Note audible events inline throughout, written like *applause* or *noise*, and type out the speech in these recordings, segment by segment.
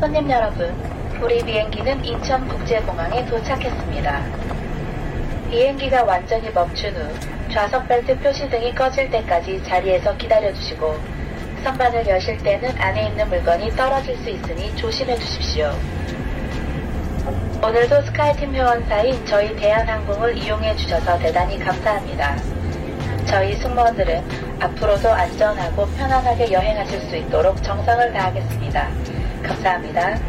손님 여러분, 우리 비행기는 인천국제공항에 도착했습니다. 비행기가 완전히 멈춘 후 좌석 벨트 표시 등이 꺼질 때까지 자리에서 기다려주시고 선반을 여실 때는 안에 있는 물건이 떨어질 수 있으니 조심해 주십시오. 오늘도 스카이팀 회원사인 저희 대한항공을 이용해 주셔서 대단히 감사합니다. 저희 승무원들은 앞으로도 안전하고 편안하게 여행하실 수 있도록 정성을 다하겠습니다. 감사합니다.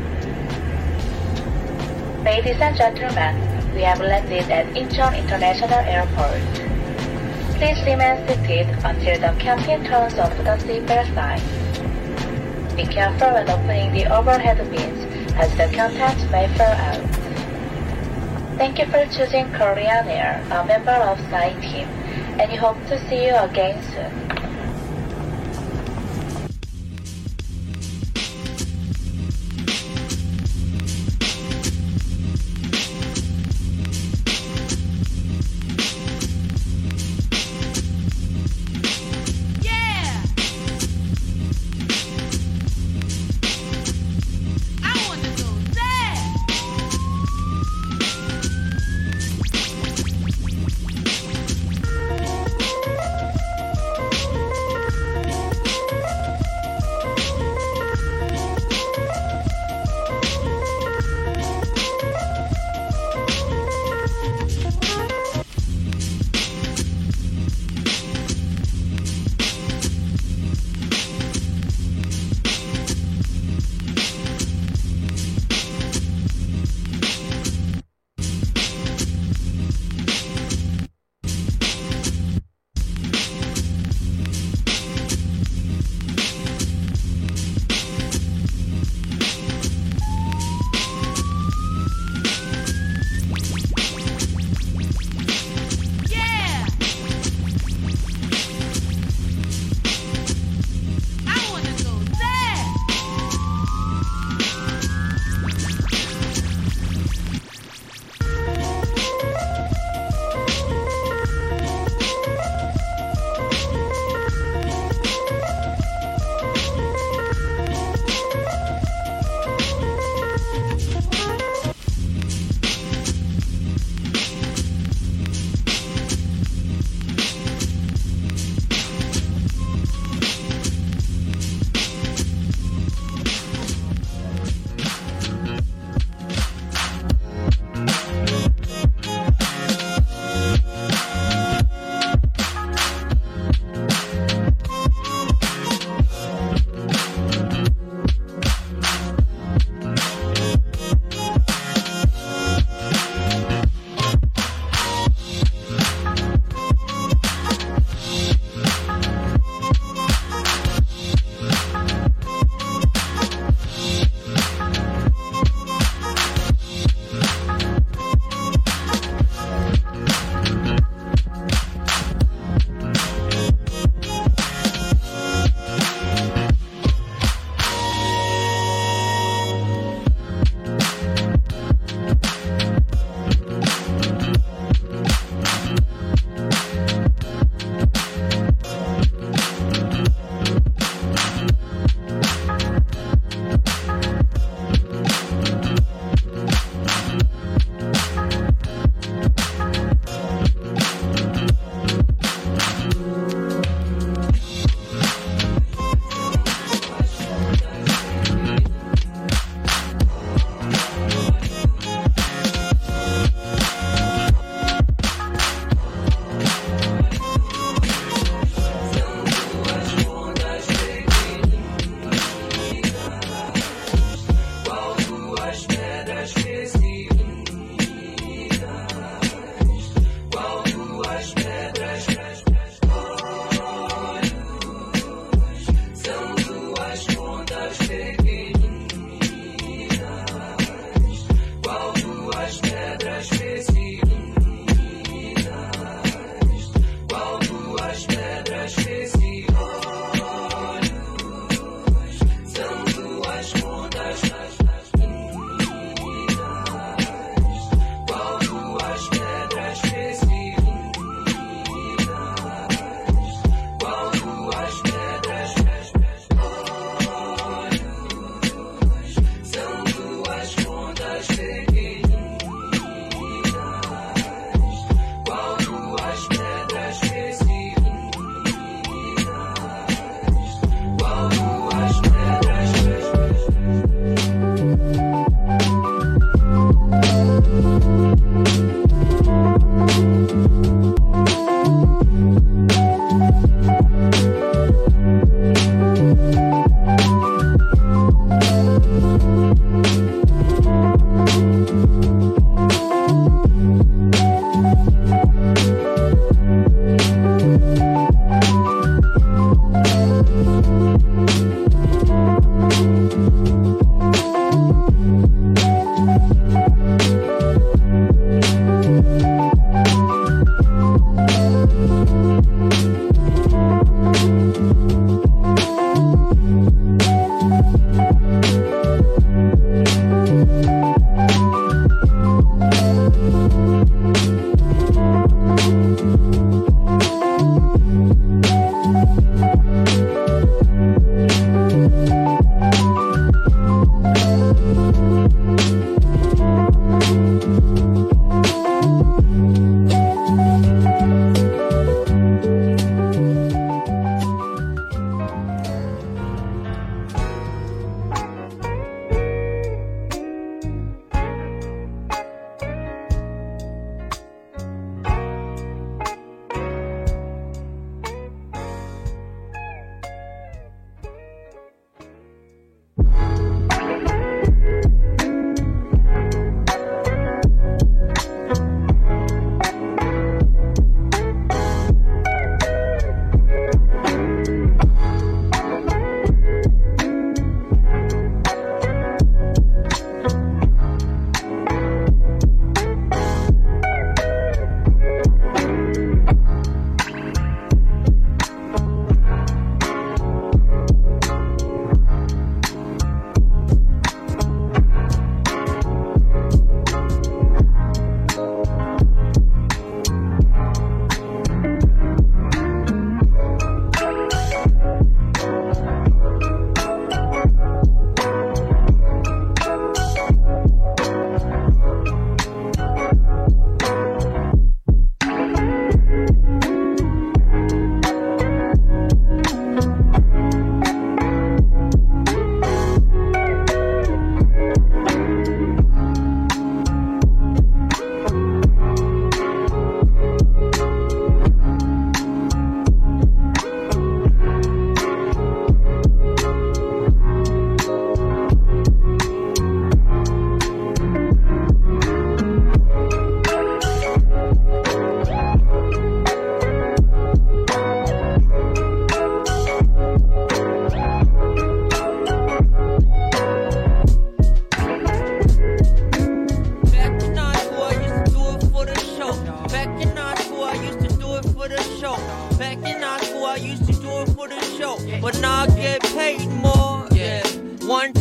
Ladies and gentlemen, we have landed at Incheon International Airport. Please remain seated until the captain turns off the seatbelt sign. Be careful when opening the overhead bins as the contents may fall out. Thank you for choosing Korean Air, a member of Sky Team, and we hope to see you again soon.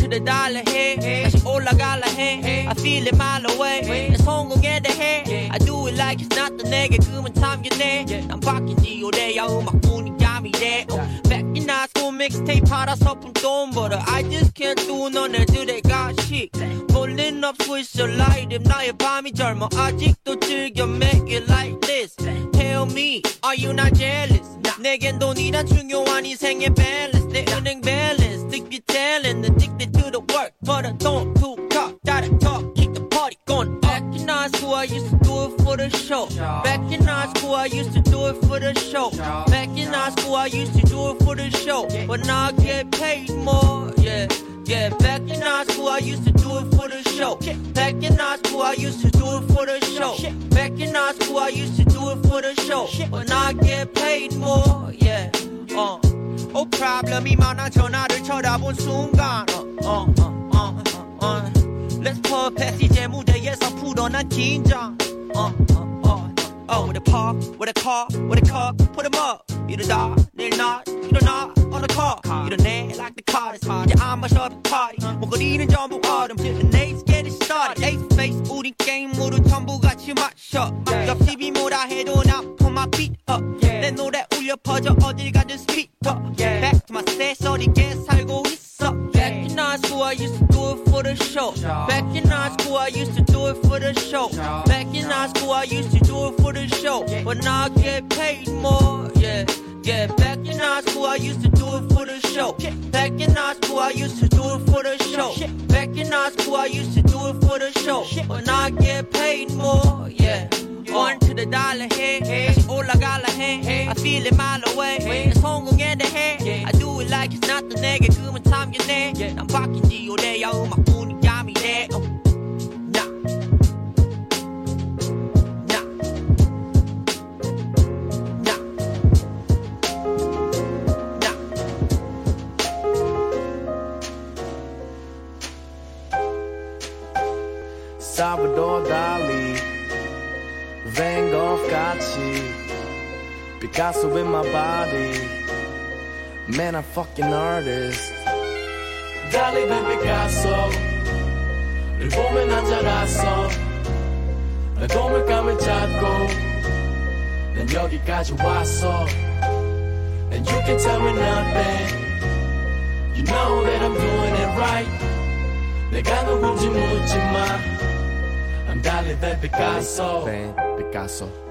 the dollar head. 다시 올라갈라 해. I feel it mile away. 내 성공에 대해. I do it like it's not the 내게 그만 참견해. 난 바뀐 지 오래야 음악뿐인 감이래. Back in high school, mixtape 팔아서 푼돈 벌어. I just can't do 너네들의 가식. Pulling up switch your light if 나의 밤이 젊어 아직도 즐겨 make it like this Tell me are you not jealous 내겐 돈이란 중요한 인생의 balance 내 은행 but I don't do talk gotta talk keep the party going Back in high school I used to do it for the show Back in high school I used to do it for the show Back in high school I used to do it for the show But now I get paid more yeah yeah, back in high school, I used to do it for the show. Back in high school, I used to do it for the show. Back in high school, I used to do it for the show. But now I get paid more, yeah. Uh. Oh, problem이 많아 전화를 쳐다본 순간. Uh, uh, uh, uh, uh, uh. Let's put 패스 이제 무대에서 풀어난 긴장. Uh, uh, uh. Oh, with a park, with a car, with a car, put 'em up. 이러다 내일 나 일어나 on the car. 이러네 like the car is hot. 이제 I'm a shop party. 목걸이는 전부 얼음. And let's get it started. Ace face 우린 게임으로 전부 같이 마셔. 옆집이 뭐라 해도 나 put my beat up. 내 노래 울려 퍼져 어딜 가든 스피커. Back to my set 어디게 살고 있어. Back in high school I used to for the show. Back in high school I used to do it for the show. Back in high school I used to do it for the show. But now I get paid more, yeah. Yeah, back in high school I used to do it for the show. Back in high school I used to do it for the show. Back in high school I used to do it for the show. But now I get paid more, yeah. One to the dollar, hey, that's all I got, like, hey, I feel it mile away, it's 홍콩 in the head, I do it like it's not the 내게 그만 참견해, 난 바뀐지 오래야 음악 부는 감이네, Salvador Dali. Van Gogh 같이, Picasso in my body. Man, I'm fucking artist. Dali ven Picasso, 늘 보면 난 자랐어. 내 도물감을 찾고, 난 여기까지 왔어. And you can tell me nothing. You know that I'm doing it right. 내가 누군지 묻지 마. I'm Dali ven Picasso. caso.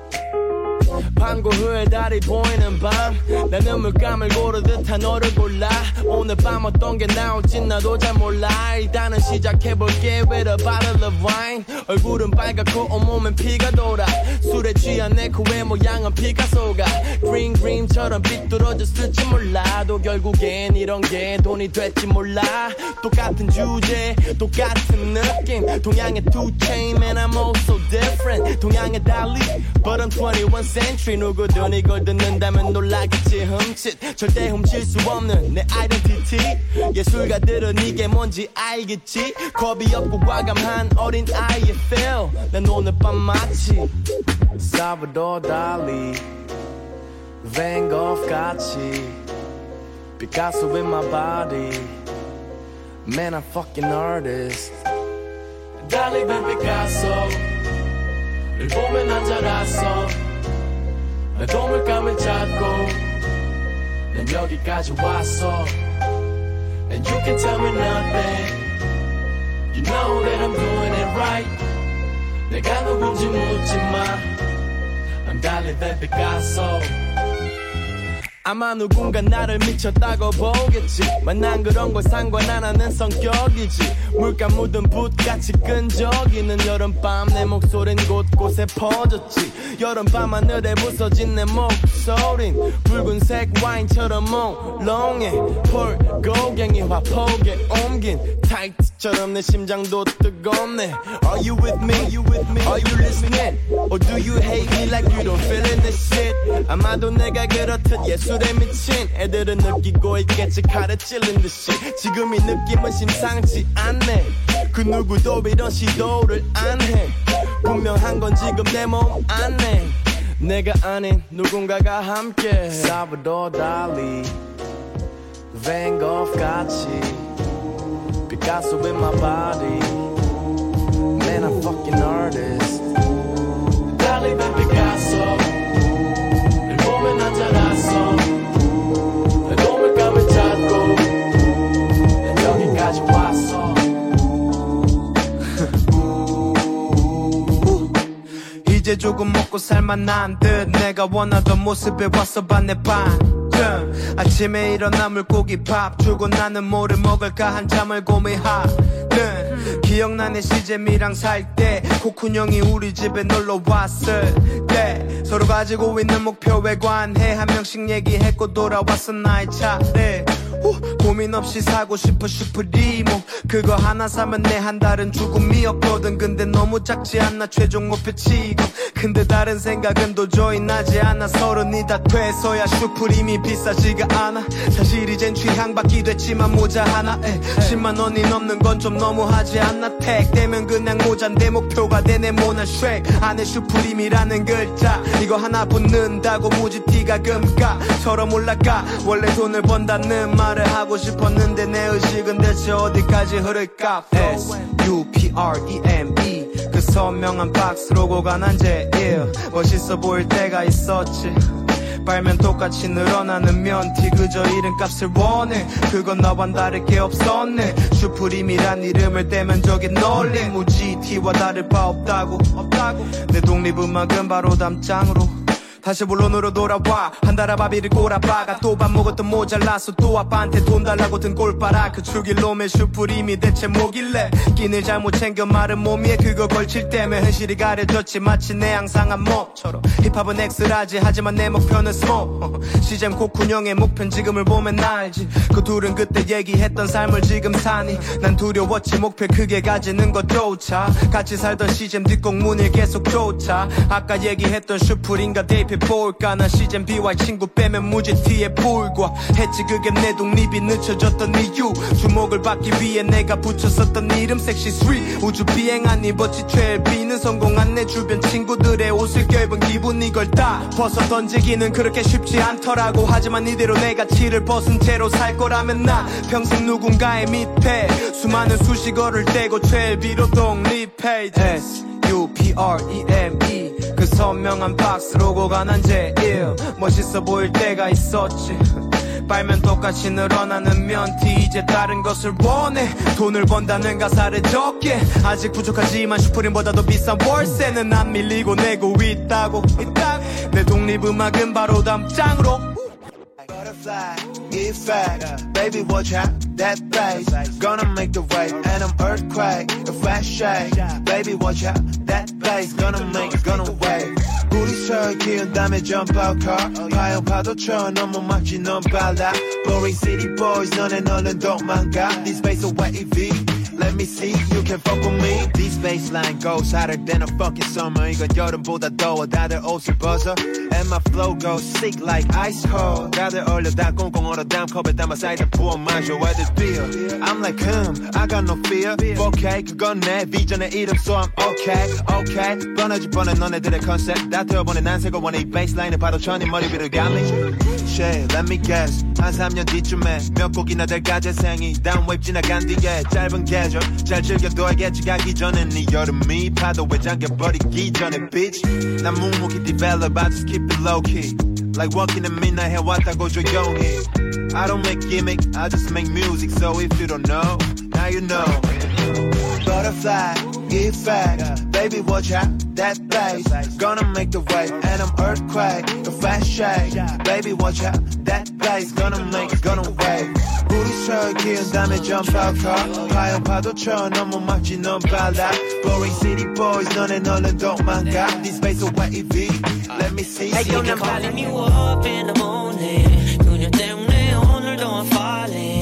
방구 후에 달이 보이는 밤. 나는 물감을 고르듯 한 너를 골라. 오늘 밤 어떤 게 나올지 나도 잘 몰라. 일단은 시작해볼게. With a bottle of wine. 얼굴은 빨갛고 온몸엔 피가 돌아. 술에 취한 내 코의 모양은 피카소가 green green처럼 삐뚤어졌을지 몰라도 결국엔 이런 게 돈이 될지 몰라. 똑같은 주제 똑같은 느낌. 동양의 two chain man I'm all so different. 동양의 달리. But I'm 21 century 누구든 이걸 듣는다면 놀라겠지 흠칫 절대 훔칠 수 없는 내 identity 예술가들은 이게 뭔지 알겠지 겁이 없고 과감한 어린 아이의 feel 난 오늘 밤 마치 Dali Van Gogh 같이 Picasso in my body Man I'm fucking artist ven Picasso 늘 보면 난 자랐어 내 도물감을 찾고 난 여기까지 왔어 And you can tell me nothing You know that I'm doing it right 내가 누군지 묻지 마 I'm Dali ven Picasso 아마 누군가 나를 미쳤다고 보겠지 만난 그런 걸 상관 안 하는 성격이지 물감 묻은 붓같이 끈적이는 여름밤 내 목소린 곳곳에 퍼졌지 여름밤 하늘에 부서진 내 목소린 붉은색 와인처럼 몽롱해 폴고갱이 화 폭에 옮긴 타이트처럼 내 심장도 뜨겁네 Are you with me? You with me? Are you listening? Or do you hate me like you don't feel in this shit? 아마도 내가 그렇듯 예술 에 미친 애들은 느끼고 있겠지 찔린 듯이 지금 이 느낌은 심상치 않네 그 누구도 이런 시도를 안 해 분명한 건 지금 내 몸 안에 내가 아닌 누군가가 함께 Dali Van Gogh 같이 Picasso in my body Man I'm fucking artist Dali ven Picasso 이제 조금 먹고 살만한 듯 내가 원하던 모습에 왔어 반내 반쯤 아침에 일어나 물고기 밥 주고 나는 뭐를 먹을까 한참을 고민하는 기억나네 시잼이랑 살 때 코쿤 형이 우리 집에 놀러 왔을 때. 서로 가지고 있는 목표에 관해 한 명씩 얘기했고 돌아왔어 나의 차례 후, 고민 없이 사고 싶어 슈프림 모자 그거 하나 사면 내 한 달은 죽음이었거든. 근데 너무 작지 않나 최종 목표 치고 근데 다른 생각은 도저히 나지 않아. 서른이 다 돼서야 슈프림이 비싸지가 않아. 사실 이젠 취향 밖이 됐지만 모자 하나에. 10만 원이 넘는 건 좀 너무하지 않나. 택 떼면 그냥 모자인데 목표가 돼 네모난 쉑 안에 슈프림이라는 글자 이거 하나 붙는다고 무지 티가 금값처럼 올라가 원래 돈을 번다는 말을 하고 싶었는데 내 의식은 대체 어디까지 흐를까 S U P R E M E. 그 선명한 박스 로고가 난 제일. 멋있어 보일 때가 있었지. 빨면 똑같이 늘어나는 면티. 그저 이름값을 원해. 그건 너와 다를 게 없었네. 슈프림이란 이름을 떼면 저기 널린 무지 티와 다를 바 없다고. 없다고. 내 독립음악은 바로 담장으로 다시 본론으로 돌아와. 한 달 알바비를 꼬라박아. 또 밥 먹을 돈 모자라서 또 아빠한테 돈 달라고 드는 꼴 봐라. 그 죽일 놈의 슈프림이 대체 뭐길래? 끼를 잘 못 챙겨 마른 몸 위에 그거 걸칠 때문에 현실이 가려졌지. 마치 내 앙상한 몸처럼. 힙합은 X-large. 하지만 내 목표는 small. *laughs* 씨잼 코쿤형의 목표는 지금을 보면 알지. 그 둘은 그때 얘기했던 삶을 지금 사니. 난 두려웠지. 목표 크게 가지는 것조차. 같이 살던 씨잼 뒤꽁무니를 계속 쫓아. 아까 얘기했던 슈프림과 대입해 볼까 난 씨잼 비와이 친구 빼면 무지 티에 불과. 했지 그게 내 독립이 늦춰졌던 이유. 주목을 받기 위해 내가 붙였었던 이름 섹시 스트릿. 우주 비행 안 입었지 최엘비는 성공한 내 주변 친구들의 옷을 껴입은 기분 이걸 다 벗어 던지기는 그렇게 쉽지 않더라고. 하지만 이대로 내 가치를 벗은 채로 살 거라면 나 평생 누군가의 밑에 수많은 수식어를 떼고 최엘비로 독립해. S U P R E M E. 그 선명한 박스 로고가 난 제일. 멋있어 보일 때가 있었지. 빨면 똑같이 늘어나는 면티. 이제 다른 것을 원해. 돈을 번다는 가사를 적게. 아직 부족하지만 슈프림보다도 비싼 월세는 안 밀리고 내고 있다고. 내 독립음악은 바로 다음 장으로 Butterfly, effect, baby watch out that bass Gonna make the wave and I'm earthquake A flash shake, baby watch out that bass Gonna make, gonna wave 우리 서로 기운 다음에 jump out car 하얀 파도처럼 너무 막지 넌 빨라 Boring city boys 너네 너는 도망가 This bass a wavy Let me see, you can fuck with me This baseline goes hotter than a fucking summer 이건 여름보다 더워 다들 옷을 벗어 And my flow goes sick like ice cold 다들 얼려다 꽁꽁 얼어 다음 컵에 담아 사이다 부어 마셔 애들 뛰어 I'm like him, I got no fear Okay, 그건 내 비전의 이름 so I'm okay, okay 뻔하지 뻔한 너네들의 컨셉 다 태워보내 난 새거 원해 이 베이스라인을 바로 천이 머리 위로 감히 Shit, let me guess 한 3년 뒤쯤에 몇 곡이나 될까 재생이 다음 웨이브 지나간 뒤에 짧은 계절 잘 즐겨둬야겠지 가기 전에 네 여름이 파도에 잠겨버리기 전에 bitch 난 묵묵히 develop I just keep it low key Like walking in midnight 해왔다고 조용히 I don't make gimmick I just make music so if you don't know now you know Butterfly, effect, baby watch out that bass Gonna make the wave and I'm earthquake The flash shake, baby watch out that bass Gonna make, gonna wave 우리 서로 기운 다음에 jump out car 하얀 파도처럼 너무 막지 넌 빨라 Boring city boys 너네 너는 도망가 This bass a wavy Let me see, Hey, see yo, it I'm come calling you up in the morning. 그녀 때문에 오늘도 I'm falling.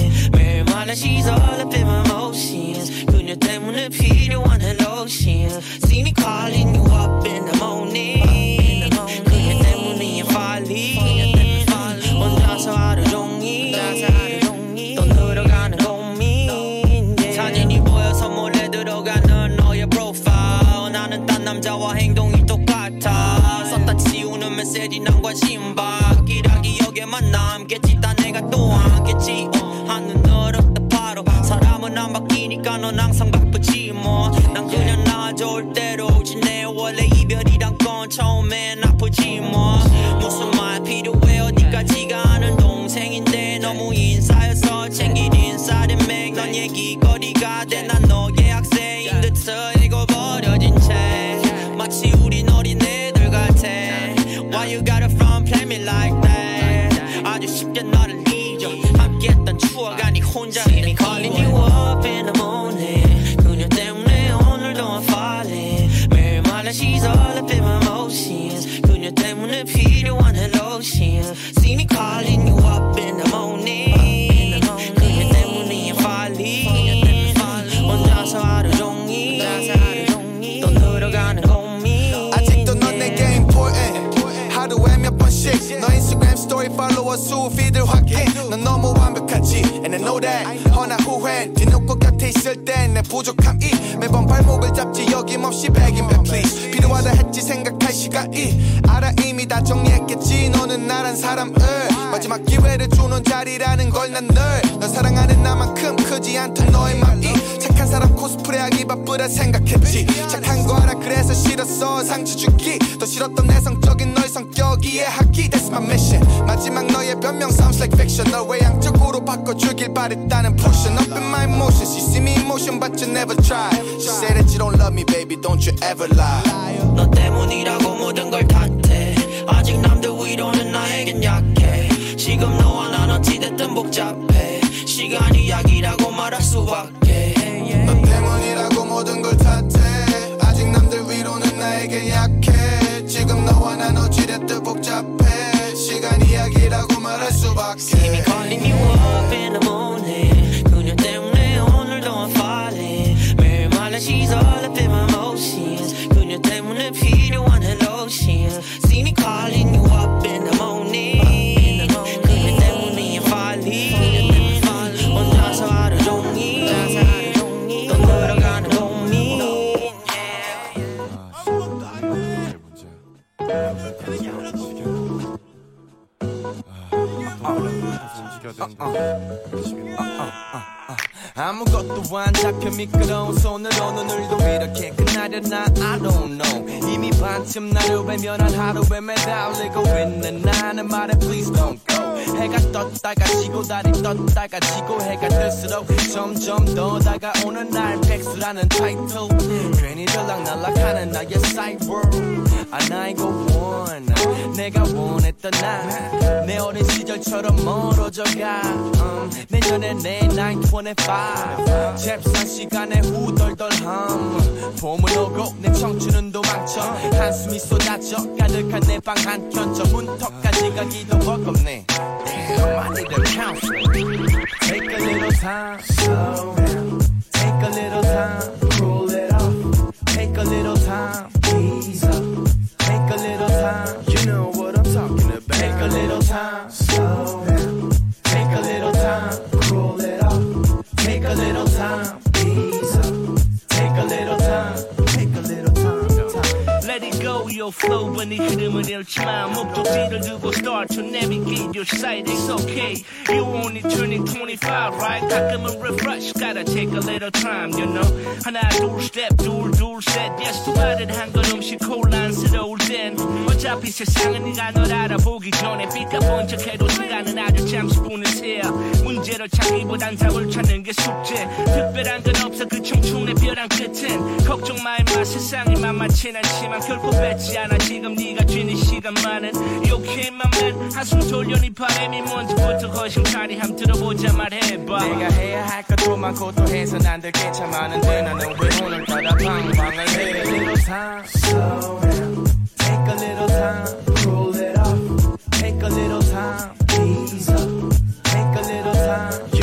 매일마다 she's all up in my emotions. 그녀 때문에 필요한 lotion. See me calling you up in the morning. 그녀 때문에 falling. 혼자서 하루 종일. 또 늘어가는 고민. 사진이 보여서 몰래 들어가는 너의 프로파일. 나는 딴 남자와 행동이 똑같아. 썼다 지우는 메시지 난 관심 받기라 기억에만 남 안 바뀌니까 넌 항상 바쁘지 뭐. 난 그냥 나 좋을 대로 지내. 원래 이별이란 건 처음엔 아프지 뭐. 무슨 말 필요해? 어디까지가 아는 동생인데 너무 인사여서 챙길 인사를 맥넌 얘기거리가 돼난 너의 학생인 듯 읽어버려진 채. 마치 혼자 있는 calling you up in the morning 그녀 때문에 오늘도 I'm falling 매일마다 she's all up in my emotions 그녀 때문에 필요한 lotion See me calling you up in the morning 그녀 때문에 I'm falling 혼자서 하루 종일 또 늘어가는 고민 아직도 넌 내게 important 하루에 몇 번씩 너 인스타그램 스토리 팔로워 수 피드 확인 넌 너무 완벽 know that 허나 후회 뒤놓고 곁에 있을 때내 부족함 이 매번 발목을 잡지 어김없이 begging back please. 필요하다 했지 생각할 시간이. 알아 이미 다 정리했겠지. 너는 나란 사람을. 마지막 기회를 주는 자리라는 걸난 늘. 넌 사랑하는 나만큼 크지 않던 너의 맘이 착한 사람 코스프레하기 바쁘다 생각했지 착한 거 알아 그래서 싫었어 상처 주기 더 싫었던 내성적인 너의 성격 이해하기 That's my mission 마지막 너의 변명 sounds like fiction 널 외향적으로 바꿔주길 바랬다는 portion Up in my emotions You see me in motion but you never try She said that you don't love me baby don't you ever lie 너 때문이라고 모든 걸 탓해 아직 남들 위로는 나에겐 약해 지금 너와 난 어찌됐든 복잡해 시간이 약이라고 말할 수밖에 너 때문이라고 모든 걸 탓해 아직 남들 위로는 나에게 약해 지금 너와 난 어찌됐든 복잡해 시간 이야기라고 말할 수밖에 See me calling you up in the morning 그녀 때문에 오늘도 I'm falling 매일마다 she's all up in my emotions 그녀 때문에 필요한 lotion See me calling you 啊啊啊啊 아무것도 안 잡혀 미끄러운 손으로 눈을 도 이렇게 끝나려나 I don't know 이미 반쯤 나를 외면한 하루에 매달리고 있는 나는 말해 please don't go 해가 떴다가 지고 달이 떴다가 지고 해가 들수록 점점 더 다가오는 날 백수라는 타이틀 괜히 들락날락하는 나의 사이버 아 나 이거 원해 내가 원했던 나 내 어린 시절처럼 멀어져가 음, 내년에 내 925 잽싼 시간에 후덜덜함 봄은 오고 내 청춘은 도망쳐 한숨이 쏟아져 가득한 내 방 한켠 저 문턱까지 가기도 버겁네 Damn, I need a counselor Take a little time, slow down Take a little time, cool it off Take a little time, ease up Take a little time, you know what I'm talking about Take a little time, slow your flow when 이 흐름을 잃지 마 목적지를 두고 start to navigate your sight It's okay, you only turning 25 right? 가끔은 refresh, gotta take a little time you know. 하나 둘 step 둘둘 셋. Yes 두 발을 한 걸음씩 혼란스러울 땐 어차피 세상은 네가 널 알아보기 전에 삐까본 척해도 시간은 아주 잠시뿐을 새야 문제를 찾기보단 답을 찾는 게 숙제. 특별한 건 없어. 그 청춘의 벼랑 끝엔 걱정 마 임마. 세상이 만만치 않지만 결코 뱉지 않아 지금 네가 쥐는 You okay my man 한숨 돌려 네 바람이 뭔지부터 거심탈이 함 들어보자 말해봐 내가 해야 할 것도 많고 또 해서 난들 괜찮았는데 나는 왜 오늘따라 방황을 해 Take a little time, slow down Take a little time, cool it off Take a little time, ease up Take a little time,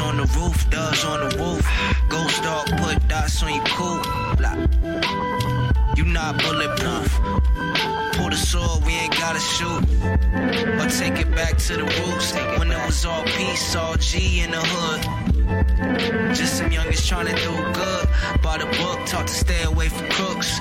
On the roof, doves on the roof. Ghost dog put dots on your cool. You not bulletproof. Pull the sword, we ain't gotta shoot. Or take it back to the roots. When it was all peace, all G in the hood. Just some youngins trying to do good. Bought a book, taught to stay away from crooks.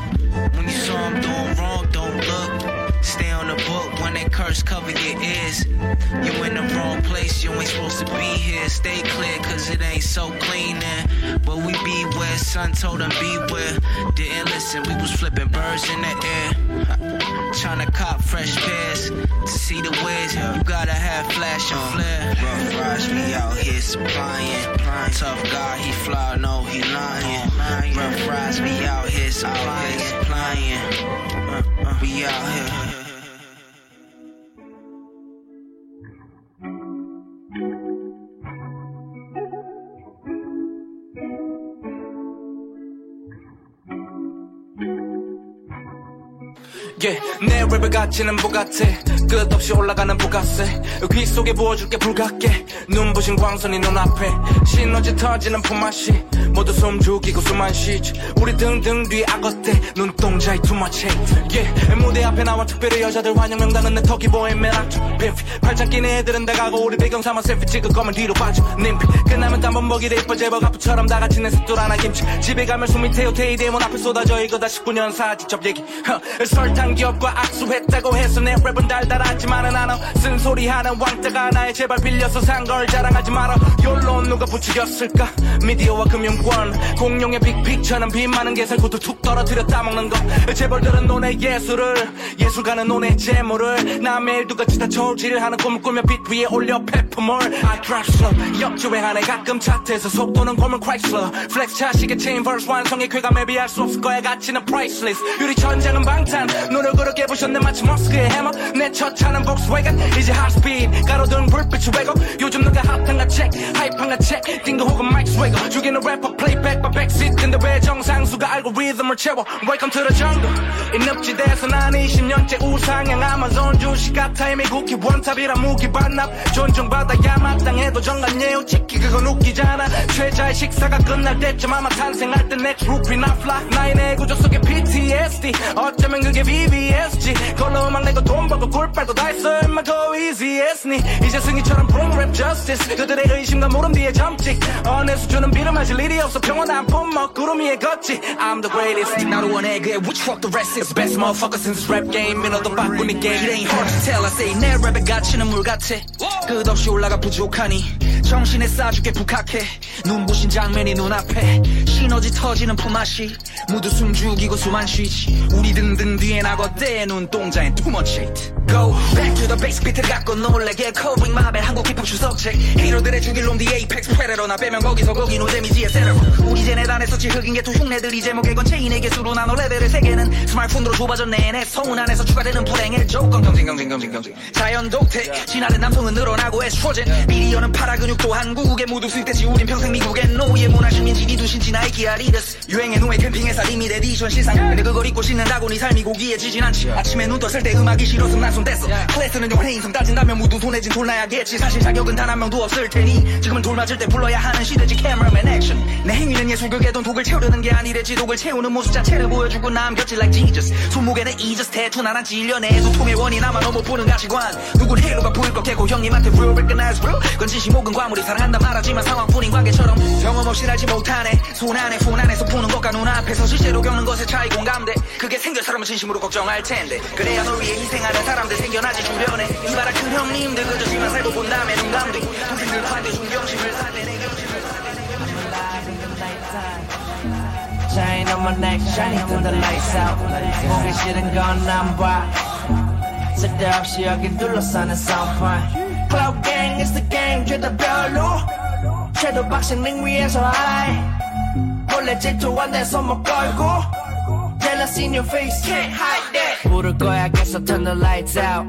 When you saw them doing wrong, don't look. Stay on the book when they curse, cover your ears. You in the wrong place, you ain't supposed to be here. Stay clear, cause it ain't so clean there. But we beware, son told them beware. Didn't listen, we was flipping birds in the air. Tryna cop fresh pairs to see the ways. You gotta have flash and flare. Uh, Rough rise, we out here supplying. Tough guy, he fly, no, he lying. Rough rise, we out here supplying. Supplying. We out here. Yeah, 내 랩을 가치는 부가티 끝없이 올라가는 부가세 귀 속에 부어줄게 불같게. 눈부신 광선이 눈앞에. 시너지 터지는 품맛이. 모두 숨 죽이고 숨안 쉬지. 우리 등등 뒤 악어때 눈동자에 hate. Yeah, 무대 앞에 나와 특별히 여자들 환영 명단은 내 턱이 보인 빈피 팔짱 끼는 애들은 나가고 우리 배경 삼아 셀피 찍을 거면 뒤로 빠져. 님피 끝나면 땀번 먹이 이뻐 제법 가프처럼 다 같이 내 습도 하나 김치. 집에 가면 숨이 태우 테이 대문 앞에 쏟아져. 이거 다 19년 사지첩 얘기. 허, 설탕 기업과 악수했다고 해서 내 랩은 달달하지만은 않아 쓴소리하는 왕따가 나의 제발 빌려서 산 걸 자랑하지 마라. 욜로 누가 부추겼을까? 미디어와 금융권 공룡의 빅픽처럼 빚 많은 개살구도 툭 떨어뜨려 따먹는 거 재벌들은 논의 예술을 예술가는 논의 재물을. 나 매일 두같이 다 저울질을 하는 꿈을 꾸며 빛 위에 올려 페퍼몰 I drive slow 역주행하네 가끔 차트에서 속도는 고물 크라이슬러 플렉스 차시계 체인 벌스 완성의 쾌감에 비할 수 없을 거야. 가치는 priceless. 유리 천장은 방탄 눈을 그렇게 부셨네. 마치 머스크의 해머. 내 첫 차는 복스웨건 이제 핫스피드 가로등 불빛이 왜곡. 요즘 누가 핫한가 책 하이판가 책 띵거 혹은 마이크 스웨거. 죽이는 래퍼 플레이백 바 백시트 근데 왜 정상수가 알고리즘을 채워? Welcome 이 늪지대에서 난 20년째 우상향. 아마존 주식 같아. 이미 국기 원탑이라 무기 반납. 존중받아야 마땅해도 정관 예우 지키 그건 웃기잖아. 최자의 식사가 끝날 때쯤 아마 탄생할 때 next roof not fly. 나의 내 구조 속에 PTSD 어쩌면 그게 비 EBSG 걸로 막 내고 돈 벌고 꿀 빨고 다 했어. 인마 go easy 했으니? 이제 승희처럼 bring rap justice. 그들의 의심과 물음 뒤에 점찍. 어내 수준은 비름하실 일이 없어. 평온한 품목 구름 위에 걷지. I'm the greatest. 나도 원해. 그의 which fuck the rest is. Best motherfucker since rap game. 민호도 바꾸니 게임 It ain't hard to tell. I say 내 랩의 가치는 물 같아. 끝없이 올라가 부족하니. 정신에 싸죽게 북학해. 눈부신 장면이 눈앞에. 시너지 터지는 품앗이. 모두 숨 죽이고 숨 안 쉬지. 우리 등등 뒤에 나 거대 눈동자엔 too much hate Go back to the basic 비트를 갖고 놀래게 covering my bad 한국 힙합 주석책 히로들의 죽일 놈 the apex predator 나 빼면 거기서 거기 노잼이지 etc 우리 쟤네 단에서지 흑인 게두 흉내들이 제목에 건 체인에게 수로 나눠 레벨을 세 개는 스마트폰으로 좁아졌네 내 서운 안에서 추가되는 불행의 조건 경쟁 경쟁 경쟁 경쟁. 자연 독태. 진화된 남성은 늘어나고 에스트로겐 미디어는 파라 근육도 한국에 모두 수입되지. 우린 평생 미국의 노예 문화 시민지 니두 신지 나이키 아디다스. 유행의 노예 캠핑에서 리미ted 에디션 시상. 근데 그걸 입고 신는다고 네 삶이 고기해지 진 않지 아침에 눈 떴을 때 음악이 싫어서 난 손댔어. 클래스는 영원의 인성 따진다면 모두 손해진 돌나야겠지. 사실 자격은 단 한 명도 없을 테니 지금은 돌 맞을 때 불러야 하는 시대지. Cameraman action. 내 행위는 예술극에 돈 독을 채우려는 게 아니랬지. 독을 채우는 모습 자체를 보여주고 남겼지 like Jesus. 손목에는 이저스 태투 나랑 찔려내 소통의 원인 아마 너무 보는 가치관. 누군 헤이로가 보일 것 같고 형님한테 real recognize real 그건 진심 혹은 과물이 사랑한다 말하지만 상황뿐인 관계처럼 경험 없이 알지 못하네. 손 안에 폰 안에서 푸는 것과 눈앞에서 실제로 겪는 것의 차이 공감돼. 그게 생겨 사람은 진심으로 걱정 할 텐데 그래야 널 위해 희생하는 사람들 생겨나지 주변에 이봐라 큰 형님들 그저 지만 살고 본 다음에 눈 감리 동생들 반대 존경심을 살때 내 경심을 Chain on my neck, shining till the lights out. 보기 싫은 건난 봐 쓸데없이 여기 둘러싸는 soundpan. Cloud gang is the gang, 죄다 별로. 섀도우 박싱 링 위에서 high. 몰래 질투한 내 손목 걸고. Jealous in your face, can't hide that. 부를 거야, guess I'll turn the lights out.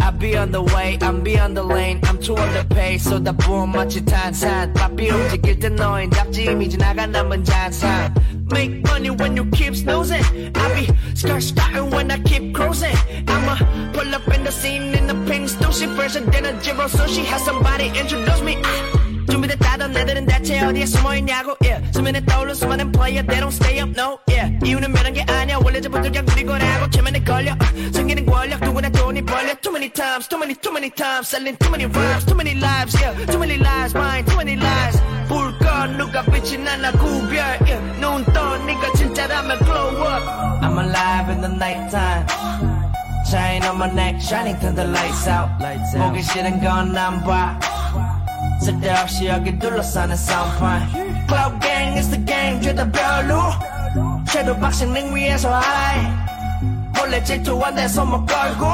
I'll be on the way, I'm beyond the lane. I'm too on the pace, so 다 boom 마치 탄산. 바삐 움직일 때 너인 답지 이미지 나가 남은 잔상. Make money when you keep snoozing. I be skirt starting when I keep cruising. I'ma pull up in the scene in the pink sushi fresher than a zero sushi. Have somebody introduce me. Ah. 준비됐다던 애들은 대체 어디에 숨어있냐고 yeah. 수면에 떠오른 수많은 player they don't stay up no yeah. 이유는 면한 게 아니야 원래 저부터 그냥 누리 거라고 최면에 걸려 uh, 생기는 권력 누구나 돈이 벌려 Too many times too many too many times selling too many rhymes too many lives yeah. too many lies mine too many lies 불꺼 누가 빛이 나나 구별 yeah. 눈떠 네가 진짜라면 glow up I'm alive in the nighttime Chain on my neck, shining till the lights out. 보기 싫은 건난봐 쓸데없이 여기 둘러싸는 soundpan. Cloud gang is the gang, 죄다 별로. 섀도우 박싱 링 위에서 high. 몰래 질투한 내 손목 걸고.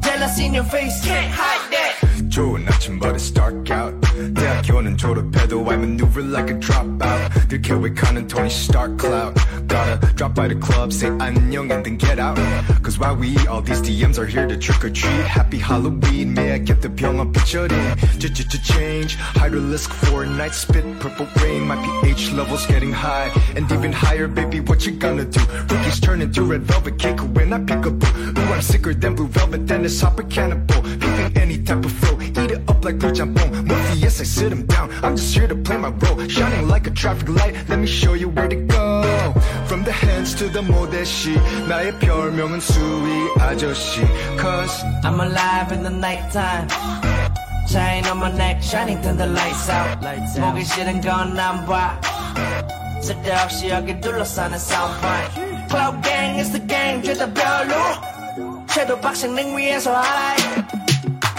Jealous in your face, can't hide that. 좋은 아침 but it's dark out 대학교는 졸업해도 I maneuver like a dropout 늘 계획하는 Tony Stark cloud Gotta drop by the club say 안녕 and then get out Cause while we eat all these DMs are here to trick or treat Happy Halloween may I get the 병원 pictured in Ch-ch-ch-change Hydralisk for a night spit purple rain My pH levels getting high And even higher baby what you gonna do Rookies turn into red velvet cake when I pick a boo Ooh I'm sicker than blue velvet than a hopper cannibal Peeping any type of flow Eat it up like blue jambon Murphy yes I sit him down I'm just here to play my role Shining like a traffic light Let me show you where to go From the hands to the 모대시 나의 별명은 수위 아저씨 Cause I'm alive in the nighttime. Chain on my neck, shining till the lights out. 보기 싫은 건난봐 쓸데없이 여기 둘러싸는 soundpan. Cloud gang is the gang, 죄다 별로. 섀도우 박싱 링 위에서 high. 원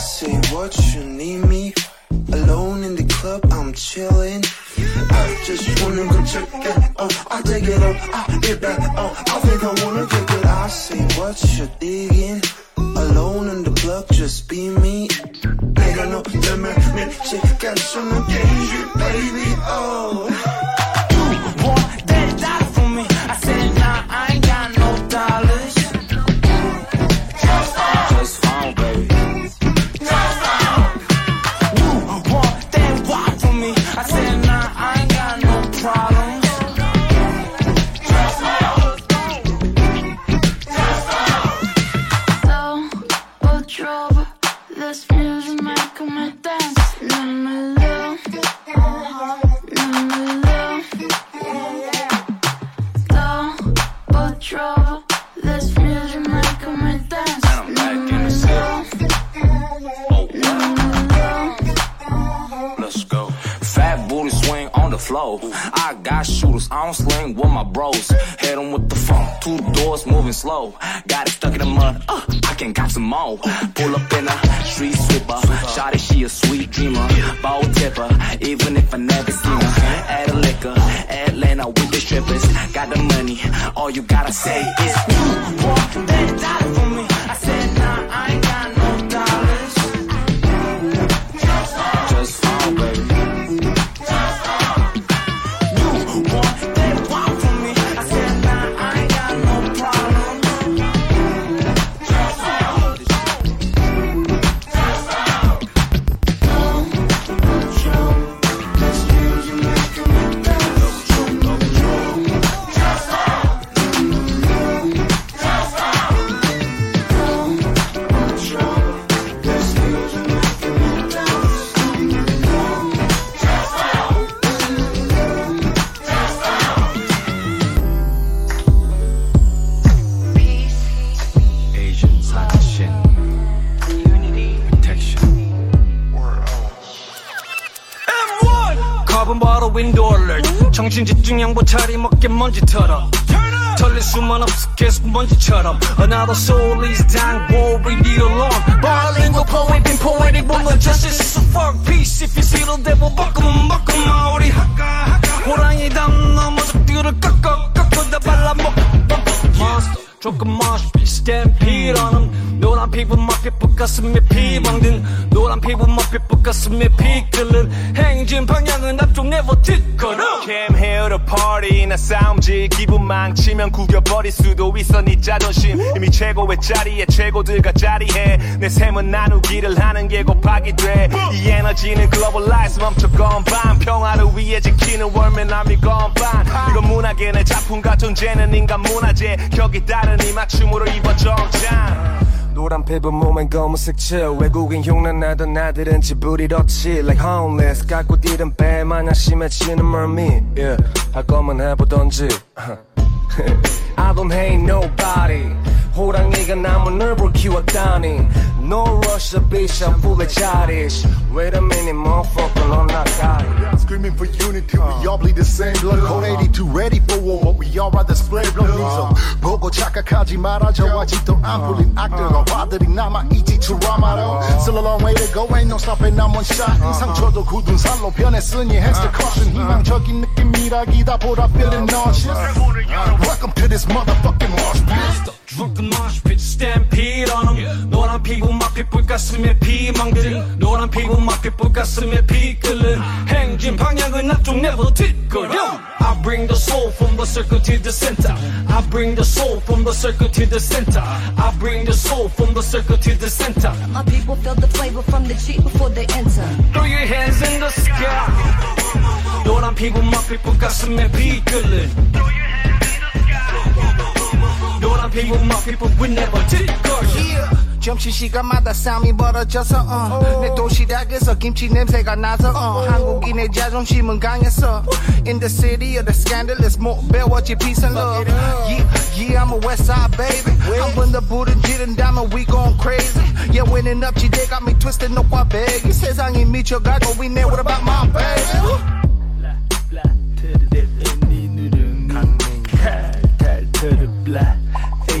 say what you need me. Alone in the club, I'm chillin'. I just wanna go check it out. I'll take it up, I'll get back out. I think I wanna get it. I say what you digging. Alone in the club, just be me. 내가 너 때문에 미치겠어, 너 danger, baby. Oh. Pull up in a street sweeper. Shawty, she a sweet dreamer. Ball tipper, even if I never seen her. Add a liquor, Atlanta with the strippers. Got the money, all you gotta say is 먼지 털어 털릴 수만 없어. 계속 먼지처럼. Another soul 망치면 구겨버릴 수도 있어 네 자존심. 이미 최고의 자리에 최고들과 자리해. 내 셈은 나누기를 하는 게 곱하기 돼이 에너지는 글로벌라이즈 멈춰 건반. 평화를 위해 지키는 월맨 아미 건반. 이건 문학의 내 작품과 존재는 인간 문화재. 격이 이 맞춤으로 입어 정장. 노란 피부 몸엔 검은 색 칠 외국인 흉내내던 나들은 집을 잃었지. Like homeless. 갖고 뛰던 배 마냥 심해지는 mermaid. Yeah, 할 거면 해보던지 I don't hate nobody 호랑이가 나무 넓을 키웠다니 No rush the bitch I'm full of childish Wait a minute motherfucker 넌 나가리 Screaming for unity, we all bleed the same blood. Code 82 ready for war, but we all rather split blood. So 보고 착각하지 마라. 저 아직도 안 풀린 악들과 화들이 남아 있지 드라마로. Still a long way to go, ain't no stopping. I'm one shot. 상처도 굳은 살로 변했으니 hence the caution. 희망적인 느낌이라기다 보다 feeling nauseous. Welcome to this motherfucking mosh pit. drunken mosh pit stampede on them 노란 피부 막빛 가슴에 피 멍들이 노란 피부 막빛 가슴에 피 끓는 행진 방향은 앞쪽 never 뒷걸음 I bring the soul from the circle to the center I bring the soul from the circle to the center I bring the soul from the circle to the center My people feel the flavor from the cheek before they enter. Throw your hands in the sky 노란 피부 막빛 가슴에 피 끓는 노란 피부 막빛 we never 뒷걸음 점심 시간마다 싸움이 벌어져서 uh. 내 도시락에서 김치 냄새가 나서 uh. 한국인의 자존심은 강했어 In the city of the scandalous 못 배웠지 peace and love Yeah, yeah I'm a west side baby 한번더 불은 지른다면 we going crazy Yeah winning up 지대 got me twisted no 꽈배기 세상이 미쳐가고 있네 what about my baby 달달터 르블라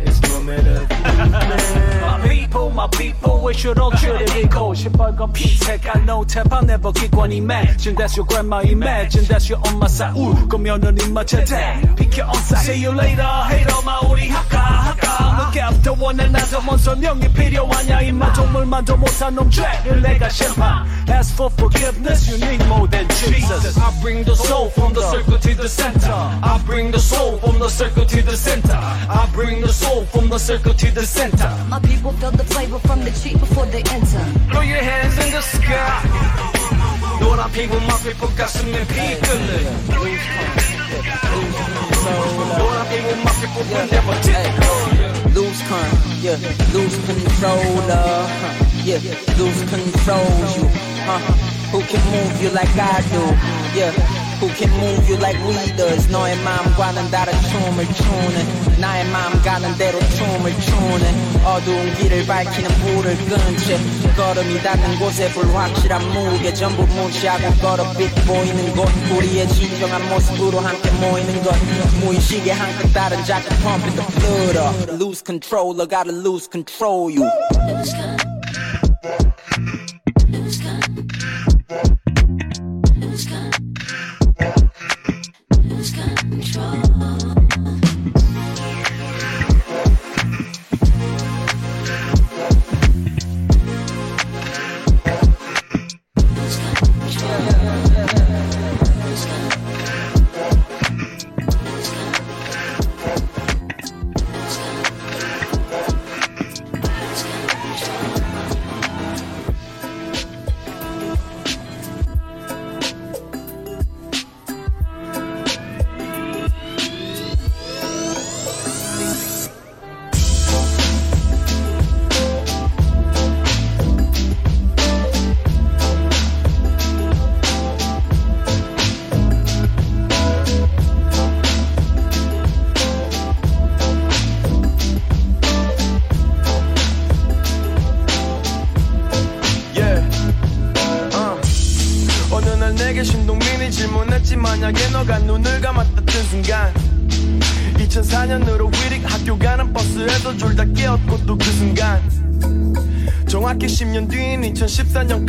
matter who's there My people, my people, we should all treat it equal. 시뻘건 피색, I know tap, I never get one imagine. That's your grandma, imagine. That's your 엄마 side. 우, 그러면은 입맛 제대. Pick your own side. See you later, hater, 마 우리 하까, 하까. Look after one another, 뭔 설명이 필요하냐. 임마 동물만도 못한 놈 죄를 내가 심판. Ask for forgiveness, you need more than Jesus. I bring the soul from the circle to the center. I bring the soul from the circle to the center. I bring the soul from the circle to the center. My people feel the flavor from the cheek before they enter. Throw your hands in the sky. 노란 피부 막빛 가슴에 피 끓는 노란 피부 막빛 we never did Lose con, yeah, lose controller, huh, yeah, lose control you, huh? Who can move you like I do, yeah? Who can move you like we does 너의 마음과는 다른 춤을 추는 나의 마음 가는 대로 춤을 추는 어두운 길을 밝히는 불을 끈채 걸음이 닿는 곳에 불확실한 무게 전부 무시하고 걸어 빛 보이는 곳 우리의 진정한 모습으로 함께 모이는 것 무의식의 한끗 다른 자꾸 pumping the blood up lose control I gotta lose control you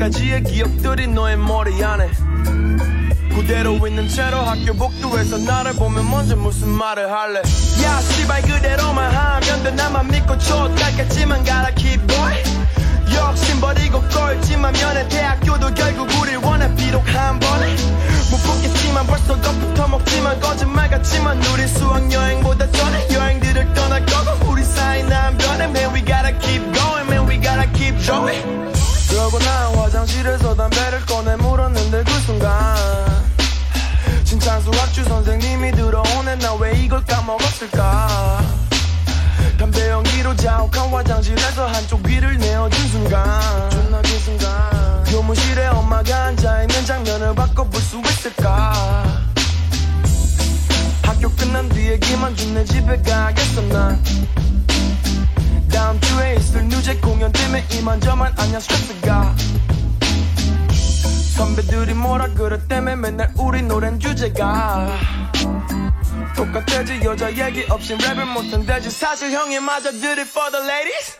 2014년까지의 기억들이 너의 머리 안에. 그대로 있는 채로 학교 복도에서 나를 보면 먼저 무슨 말을 할래. 야 씨발 그대로만 하면 돼. 나만 믿고 쫓아갔지만 gotta keep going 욕심 버리고 꼴찌만 면해. 대학교도 결국 우릴 원해. 비록 한 번에 못 붙겠지만 벌써 겁부터 먹지만 거짓말 같지만 우리 수학여행보다 전에 여행들을 떠날 거고 우리 사이 난 변해 Man we gotta keep going. Man we gotta keep going 자욱한 화장실에서 한쪽 귀를 내어준 순간. 존나 그 순간. 교무실에 엄마가 앉아있는 장면을 바꿔볼 수 있을까? 학교 끝난 뒤에 김한준 내 집에 가겠어 난 다음 주에 있을 뉴제 공연 때문에 이만저만 아냐 스트레스가. 선배들이 뭐라 그랬다며 맨날 우리 노랜 주제가 똑같대지 여자 얘기 없인 랩을 못한대지 사실 형이 맞아 did it for the ladies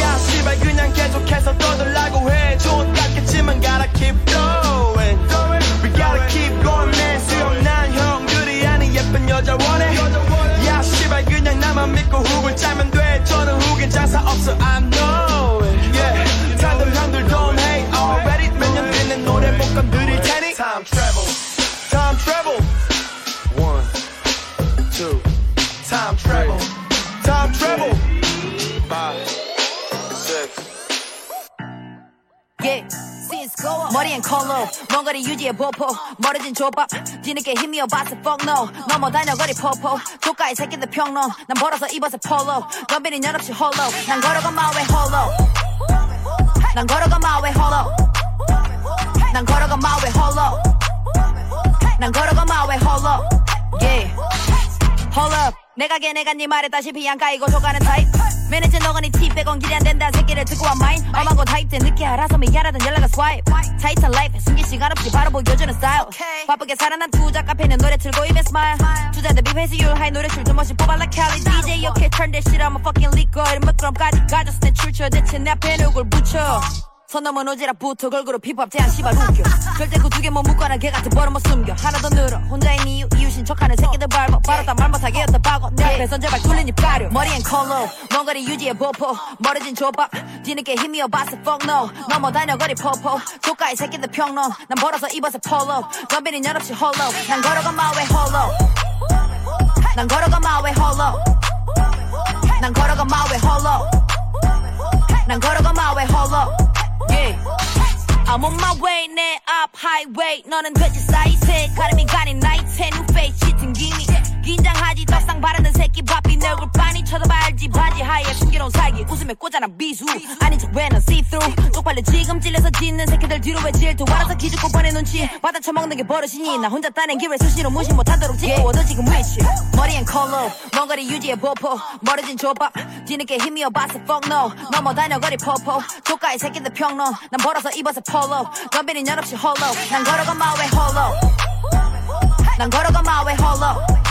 야 씨발 그냥 계속해서 떠들라고 해 좋은 닦겠지만 gotta keep going we gotta keep going man 수영 난 형들이 아닌 예쁜 여자 원해 야 씨발 그냥 나만 믿고 훅을 짜면 돼 저는 훅엔 장사 없어 I know it yeah 다들 형들 don't hate already 몇년 뒤내 노래 못 건드릴 테니 time travel time travel two, time travel, time travel, five, six. Yeah. 머리엔 컬러 뭔가를 유지해 보포 멀어진 조밥 뒤늦게 힘이어 봤어 fuck no 넘어다녀 거리 포포 조카의 새끼들 평론 난 벌어서 입어서 폴로 덤비는 연없이 홀로 난 걸어가 my way 홀로 난 걸어가 my way 홀로 난 걸어가 my way 홀로 난 걸어가 my way 홀로 yeah Hold up. 내가 걔 내가 네 말에 다시피 안 까이고 속가는 타입. 매니저 너가 네 팁백건 길이 안 된다. 새끼를 듣고 와 마인 엄한 거 타입 때 늦게 알아서 미안하던 연락을 스와이프 타이트한 라이프 숨길 시간 없이 바로 보여주는 스타일 바쁘게 살아난 투자 카페는 노래 틀고 입에 스마일 투자들 비페이스율 하이 노래 출좀 없이 뽑아 like Kelly. DJ okay turn that shit I'm a fucking leak. 이런 것들까지 가졌을 때 출처 대체 내 앞에 누굴 붙여 선 넘은 오지랖부터 걸그룹 힙합 제한 씨발 웃겨. 절대 그 두 개 못 묶거나 걔 같은 버릇 못 숨겨. 하나 더 늘어. 혼자인 이유 이유신 척하는 새끼들 밟아 바로다 말 못하게 였다 박어 내 앞에선 제발 입 가려. 머리엔 컬러. 뭔가를 유지해 보포 멀어진 조밥. 뒤늦게 힘이어 봤어 fuck no. 넘어다녀 거리 포포 조카의 새끼들 평론. 난 벌어서 입어서 폴로 덤비는 연없이 홀로 난 걸어가 way 홀로 난 걸어가 way 홀로 난 걸어가 way 홀로 난 걸어가 way 홀로 yeah. I'm on my way 내 앞 highway 너는 돼지 사이세 가름이 가린 나이테 new face 짙은 기미 긴장하지. 떡상 바르는 새끼 바삐 내 얼굴 빤히 쳐다봐 알지 바지. 하에 숨겨놓은 살기. 웃음에 꽂아놔 비수. 아닌 척 왜는 see through? 쪽팔려 지금 찔려서 짖는 새끼들 뒤로 왜 질투? 알아서 기죽고 뻔해 눈치. 받아 처먹는 게 버릇이니. 나 혼자 따낸 길을 수시로 무시 못하도록 지켜워도 지금 위치. 머리엔 컬러. 먼 거리 유지해 보포. 멀어진 조밥 뒤늦게 힘이어 봤어 fuck no. 넘어다녀 거리 포포 조카의 새끼들 평론. 난 벌어서 입어서 폴로 덤비는 연 없이 홀로 난 걸어가 마왜 홀로 난 걸어가 마왜 홀로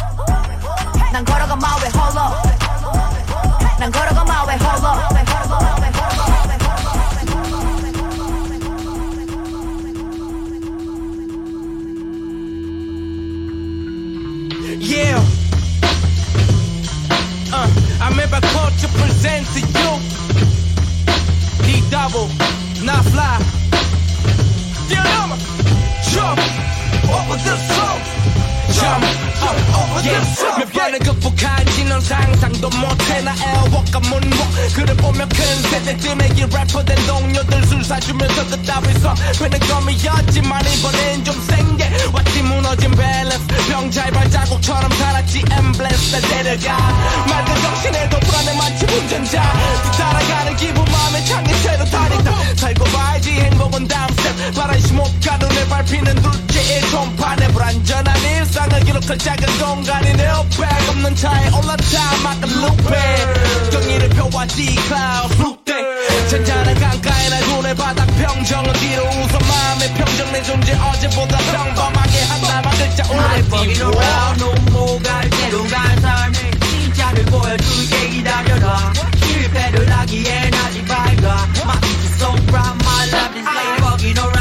난 걸어가 마왜 홀로 난 걸어가 마왜 홀로 Yeah. Uh, I'm ever called to present to you. D double, not fly. Yeah, I'm a jump over the soul. Jump up over the soul. 몇 번을 극복한지 넌 상상도 못해. 나 애워가 문목. 그를 보며 큰 세대쯤의 이 래퍼된 동료들 술 사주면서 그 따위서 회는 검이었지만 이번엔 좀 센게. 왔지 무너진 밸런스. 병잘 발자국처럼 살았지 엠블레스 날 데려가. 맑은 정신에도 불안해 많지 운전자. 뒤따라가는 기분 마음에 창이 새로 다니다. 살고 봐야지 행복은 다음 스텝 바라시 못 가눈에 밟히는 둘째의 총판에 불안전한 일상을 기록할 작은 공간이 내 옆에 없는 차에 올라타 막은 루페 경의를 펴왔지 클라우드 룩대 잔잔한 강가에 날 눈에 바닥 평정은 뒤로 웃어 마음의 평정 내 존재 어제보다 평범하게 한다만 글자. 오늘 Fucking around 너무 갈 대로 간삶 진짜를 보여줄게 기다려라. 실패를 하기엔 아직 밝아. My future's so bright my life is like Fucking around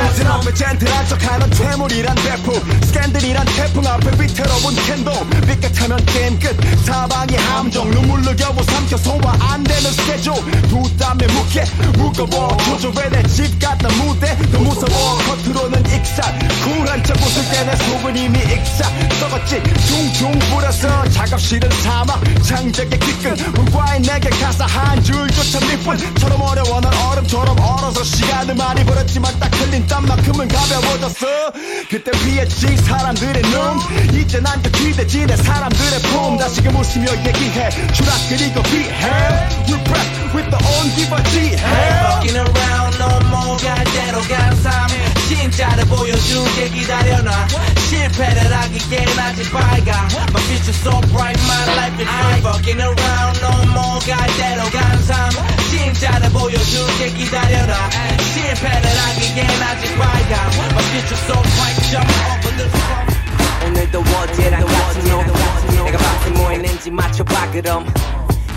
난 보고 렛은 앞에 젠틀한 척하는 퇴물이란 배품 스캔들이란 태풍 앞에 비태로운 캔도 빛 같으면 게임 끝. 사방이 함정 눈물로 겨우 삼켜 소화 안 되는 스케줄. 두 땀에 묵게 묶어봐. 조조의 내집 같은 무대. 더 무서워. 겉으로는 익산 쿨한 척 웃을 때내 속은 이미 익사. 썩었지. 둥둥 불어서 작업실은 사막. 창작의 기끈 문과에 내게 가사 한 줄조차 밑분처럼 어려워. 난 얼음처럼 얼어서 시간을 많이 벌었지만 딱 흘린 땀만큼은 가벼워졌어 그때 피했지 사람들의 눈 이제 난또 기대지 내 사람들의 품 다시금 웃으며 얘기해 추락 그리고 비해 Repress with the on give G Fucking around 너무 갈 대로 간삶 진짜를 보여줄게 기다려놔 실패를 하기엔 아직 밝아 My future so bright my life is great Fucking around 너무 갈 대로 간삶 진짜를 보여줄게 기다려놔 실패를 하기엔 아직 밝아 My future so bright jump over the top 오늘도 어제랑 같은 놈 내가 밤새 뭐 했는지 맞춰봐 그럼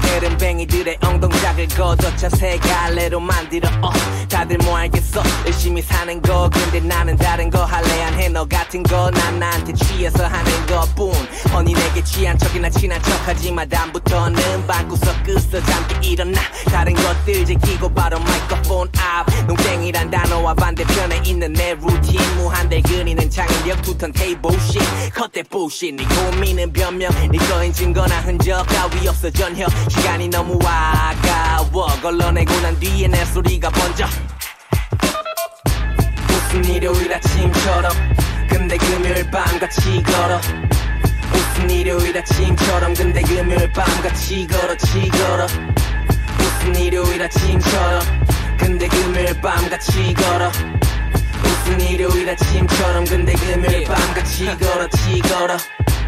에른뱅이들의 엉덩작을 걷어쳐 세 갈래로 만들어. 어, 다들 뭐 알겠어? 열심히 사는 거. 근데 나는 다른 거 할래. 안 해 너 같은 거. 난 나한테 취해서 하는 것뿐. 허니 내게 취한 척이나 친한 척하지만 다음부터는 방구석 끝서 잠기 일어나. 다른 것들 제끼고 바로 마이크폰 앞. 농땡이란 단어와 반대편에 있는 내 루틴. 무한대 그리는 창의력 두턴 테이블 씨 컷대 부신 네 고민은 변명. 네 거인 증거나 흔적 따위 없어 전혀 시간이 너무 아까워. 걸러내고 난 뒤에 내 소리가 번져. 무슨 일요일 아침처럼 근데 금요일 밤같이 걸어. 무슨 일요일 아침처럼 근데 금요일 밤같이 걸어 치 걸어. 무슨 일요일 아침처럼 근데 금요일 밤같이 걸어. 무슨 일요일 아침처럼 근데 금요일 밤같이 걸어 치 걸어.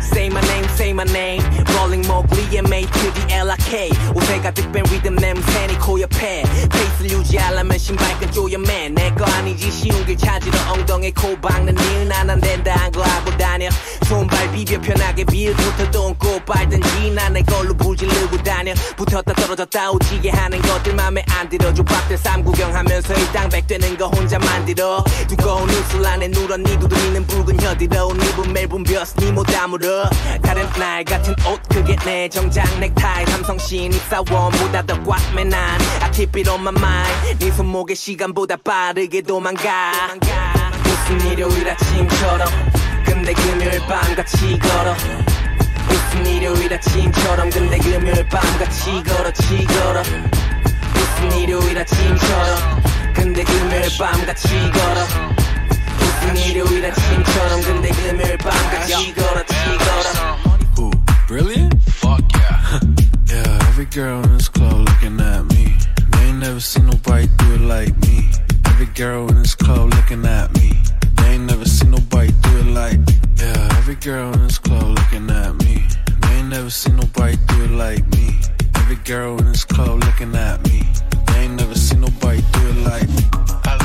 Say my name, say my name. Rolling Mowgli의 made LRK 옷에 가득 뺀 리듬 냄새니 코 옆에. 페이스를 유지하려면 신발끈 조여매 내거 아니지 쉬운 길 찾으러 엉덩이 코 박는 일 난안 된다 한 거 하고 다녀. 손발 비벼 편하게 빌부터 똥꼬 빨든지 난내 걸로 부질르고 다녀. 붙었다 떨어졌다 오지게 하는 것들 맘에 안 들어 조밥들 쌈 구경하면서 일당백 되는 거 혼자 만들어. 두꺼운 입술 안에 누런 니 두드리는 붉은 혀들어. 옷 입은 멜분 벼스 니 못 아물어. 다른 날 같은 옷 그게 내 정장 넥타이 high 감성 신입사원보다 더 꽉 매난 I keep it on my. mind 네 손목에 시간보다 빠르게 도망가. 무슨 일요일 아침처럼 근데 금요일 밤같이 걸어. 무슨 일요일 아침처럼 근데 금요일 밤같이 걸어 치 걸어. 무슨 일요일 아침처럼 근데 금요일 밤같이 걸어. 무슨 일요일 아침처럼 근데 금요일 밤같이 걸어 치 걸어. Brilliant? Fuck. Every girl in this club looking at me. They ain't never seen nobody do it like me. Every girl in this club looking at me. They ain't never seen nobody do it like me. Yeah, every girl in this club looking at me. They ain't never seen nobody do it like me. Every girl in this club looking at me. They ain't never seen nobody do it like me. I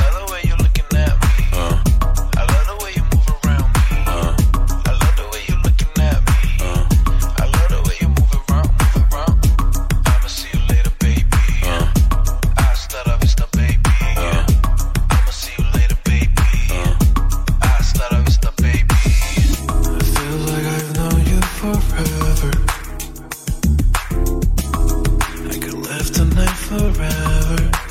tonight forever.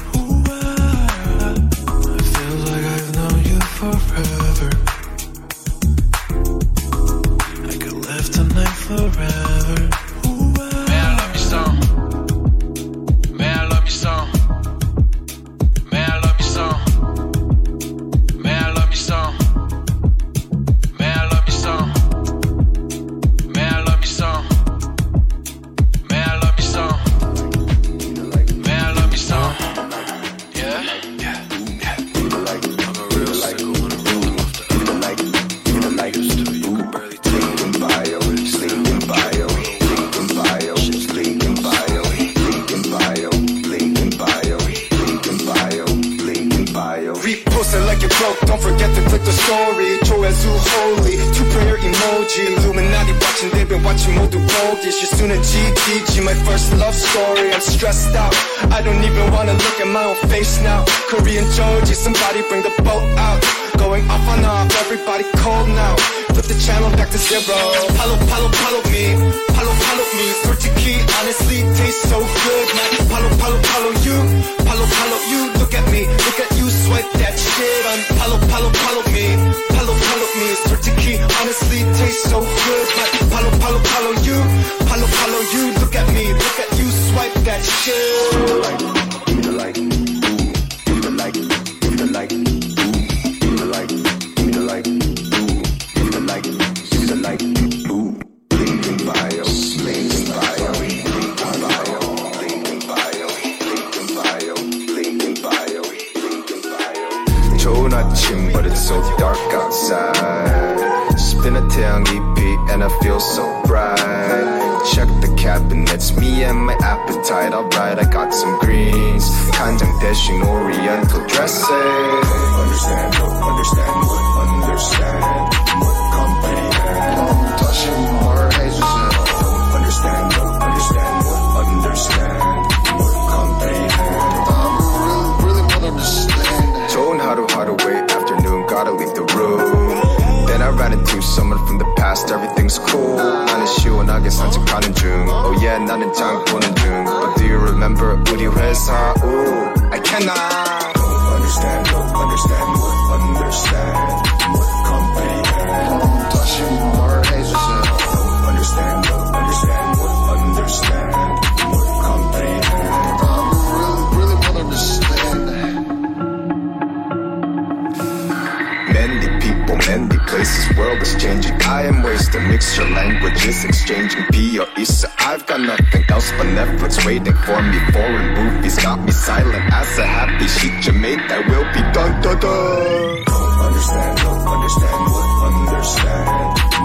to mix your languages, exchanging P or E. So I've got nothing else but Netflix waiting for me. Foreign movies got me silent as a happy sheet you made that will be done. dun dun. Don't understand, don't understand, what understand,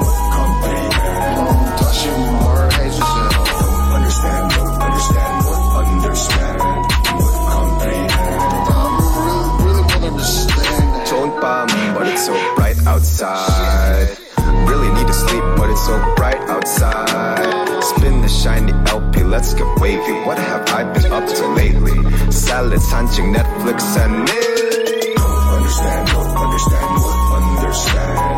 don't comprehend. Don't understand, don't understand, don't understand, don't comprehend. I really, really want to understand. Don't but it's so bright outside outside. Spin the shiny LP, let's get wavy. What have I been up to lately? Salad, hunching, Netflix, and me. Don't Understand, Don't understand, understand.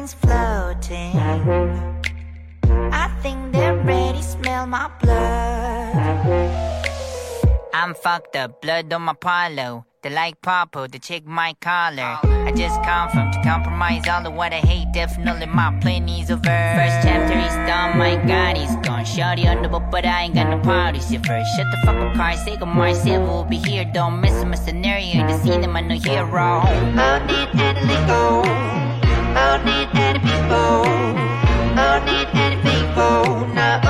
Something's floating. I think they're ready, smell my blood. I'm fucked up, blood on my polo. The like Papa, the chick my collar. I just come from to compromise all of what I hate. Definitely my plan is over. First chapter is done, my God, he's gone. Shorty on the boat, but I ain't got no party first. Shut the fuck up, car, say goodbye, say we'll be here. Don't miss my scenario the cinema, no hero. I need any lingo. I need any people. I don't need any people. Not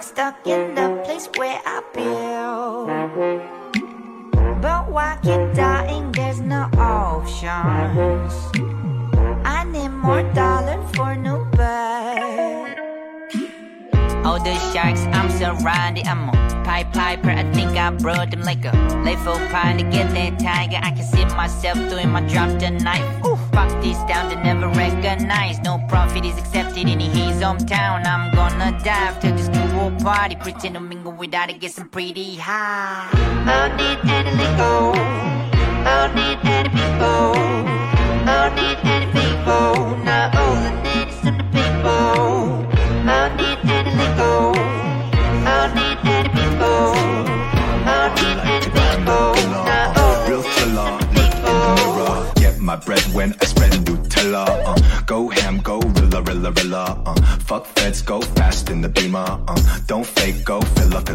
I'm stuck in the place where I build. But why keep dying? There's no options. I need more dollars for new bird. All the sharks, I'm surrounded. I'm Pied Piper. I think I brought them like a lethal pine to get that tiger. I can see myself doing my drop tonight. Ooh, fuck this down to never recognize. No profit is accepted in his hometown. I'm gonna dive to this cool party. Pretend to mingle without it, get some pretty high. I need any. I need any people. I need any people. Not all the fuck feds, go fast in the beamer. Uh, don't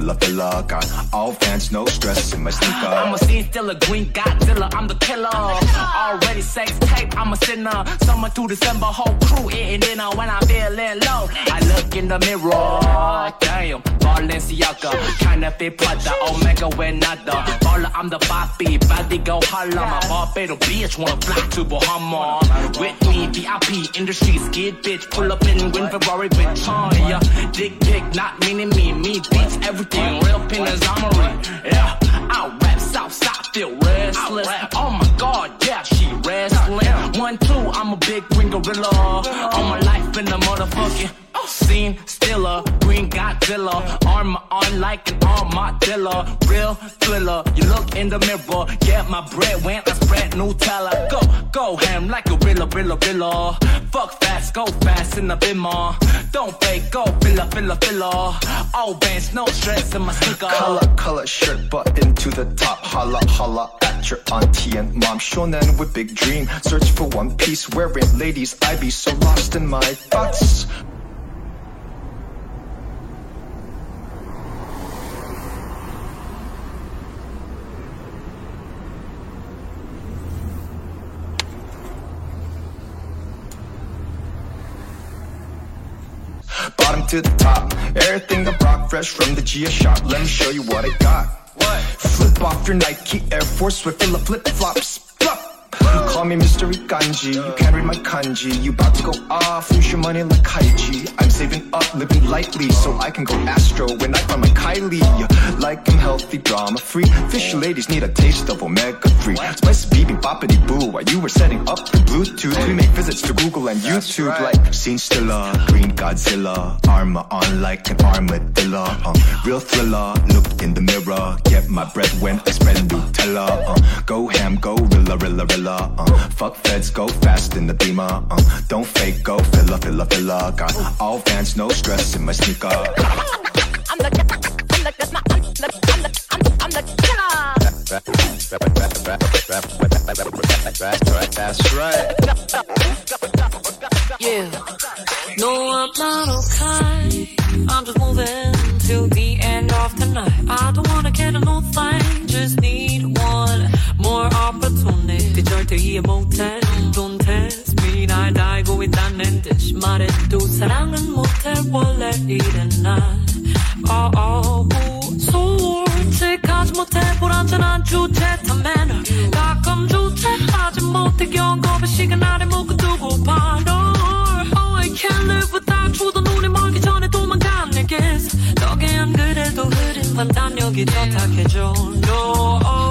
go filla, filla, filla. All fans, no stress in my sneaker. I'm a scene stealer, green Godzilla, I'm the killer. Already sex tape, I'm a sinner. Summer to December, whole crew eating dinner when I'm feeling low. I look in the mirror, damn, Balenciaga, kinda fit Prada, Omega when nada. Baller, I'm the Bobby, body go holla. My Barbados bitch wanna fly to Bahama. With me, VIP, industry, skid bitch, pull up in Win Ferrari bitch, oh yeah. Dick pic, not meaning me, me beats everything. Real penis, armory, yeah. I rap Southside, feel restless. Oh my god, yeah, she wrestling. One, two, I'm a big green gorilla. All my life in the motherfucking scene, stiller. Green Godzilla, armor on like an armadillo. Real thriller, you look in the mirror. Get my bread when I spread Nutella. Go, go ham like a rilla, rilla, rilla. Fuck fast, go fast in the bimmer. Don't fake, go filler, filler, filler. All bands, no stress in my sneaker. Color, color shirt button to the top. Holla, holla at your auntie and mom. Shonen with big dream. Search for one piece wearing ladies. I be so lost in my thoughts. Bottom to the top, everything I rock fresh from the Gia shop. Let me show you what I got. What? Flip off your Nike Air Force of flip flops. Flop. Call me Mr. Ikanji, you can't read my kanji. You about to go off, lose your money like Kaiji. I'm saving up, living lightly, so I can go astro when I find my Kylie. Like I'm healthy, drama free. Fish ladies need a taste of omega 3. Spicy BB boppity boo, while you were setting up your Bluetooth. We make visits to Google and YouTube like Scene Stiller, Green Godzilla, armor on like an armadillo. Uh, real thriller, look in the mirror, get my bread when I spread Nutella. Uh, go ham, go rilla, rilla, rilla. Uh, fuck feds, go fast in the beamer. Uh, don't fake, go filla, filla, filla. Got all fans, no stress in my sneaker. I'm the, I'm the, I'm the, I'm the, I'm the, I'm the killer. That's right. Yeah. No, I'm not okay. I'm just moving till the end of the night. I don't wanna get a no thing. Just need one your opportunity. 그절 대의에 못해 don't test me 날 달고 있다는 듯이 말해도 사랑은 못해 원래 이래 난 oh, oh, oh. 솔직하지 못해 불안전한 주제 탐매너 가끔 주체하지 못해 경고의 시간 아래 묶어두고 바로. Oh I can't live without you. 눈이 멀기 전에 도망간 내게서. 너게 안 그래도 흐린 판단력이 더 탁해져 no oh.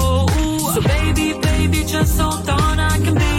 Hold on I can be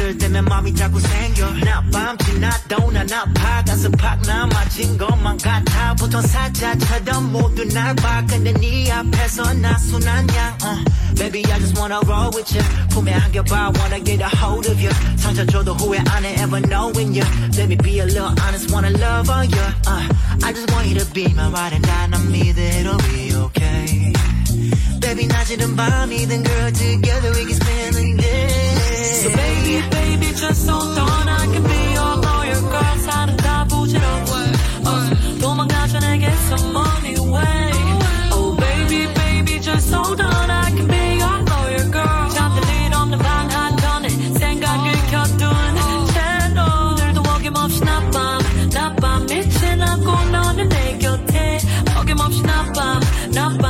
감정들 때문에 마음이 자꾸 생겨 낮밤 지나도 난 아파 가슴 팍나 맞은 것만 같아 보통 사자처럼 모두 날봐 근데 네 앞에서 나 순한 양 uh. Baby I just wanna roll with you 품에 안겨봐 wanna get a hold of you 상처 줘도 후회 안 해 ever knowing you Let me be a little honest wanna love on you uh. I just want you to be my ride and die 난 믿어 it'll be okay Baby 낮이든 밤이든 girl together we can spend the day So baby, baby, just hold on. I can be your lawyer, girl. 사람 다 부지러워. Uh, 도망가줘 내게 some money way. Oh baby, baby, just hold on. I can be your lawyer, girl. 잠들 일 없는 방 한켠에 생각을 켜둔 채널 오늘도 어김없이 낮밤 낮밤 빛이 나고 너는 내 곁에 어김없이 낮밤 낮밤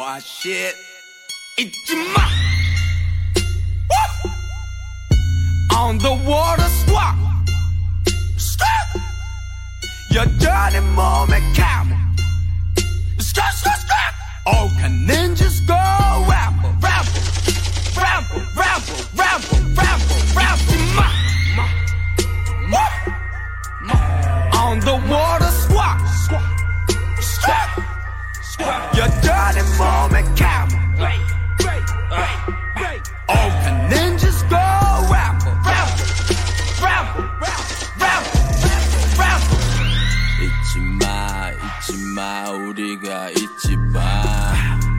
wash it. It's my on the water squad，your dirty moment Oh, can ninjas go ramble, ramble, ramble, ramble, ramble, ramble, ramble, ma, ma, ma. On the water. 여전히 몸에 감. All the ninjas go ramble, ramble, ramble, ramble, ramble. 잊지 마, 잊지 마, 우리가 잊지 마.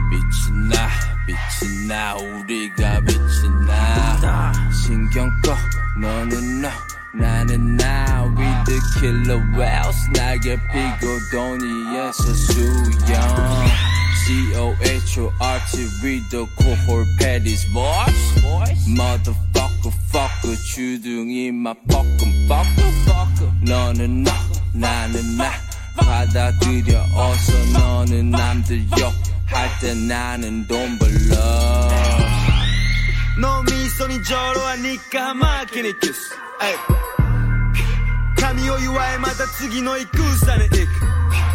빛이 나, 빛이 나, 우리가 빛이 나. 신경 꺼, 너는 너, 나는 나. We the killer whales, 날개 피고 도니에서 수영. C-O-H-O-R-T, we the cohort petties, boys. Motherfucker, fucker, 주둥이 막 뻐끔, 뻐끔, 뻐끔. 너는 너, 나는 나. 받아들여 어서 너는 남들 욕할 때 나는 돈 벌러. 脳みそにジョロはニカマーキニキス。エイ神を祝いまた次の戦に行く。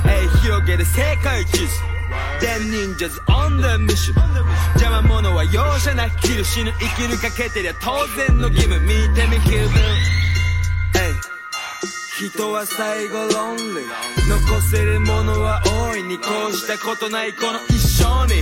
エイ広げる世界地図。Dead ninjas on the mission 邪魔者は容赦なく切る死ぬ生きるかけてりゃ当然の義務。見てみ気分。人は最後ロンリー残せるものは大いに。こうしたことないこの一生に。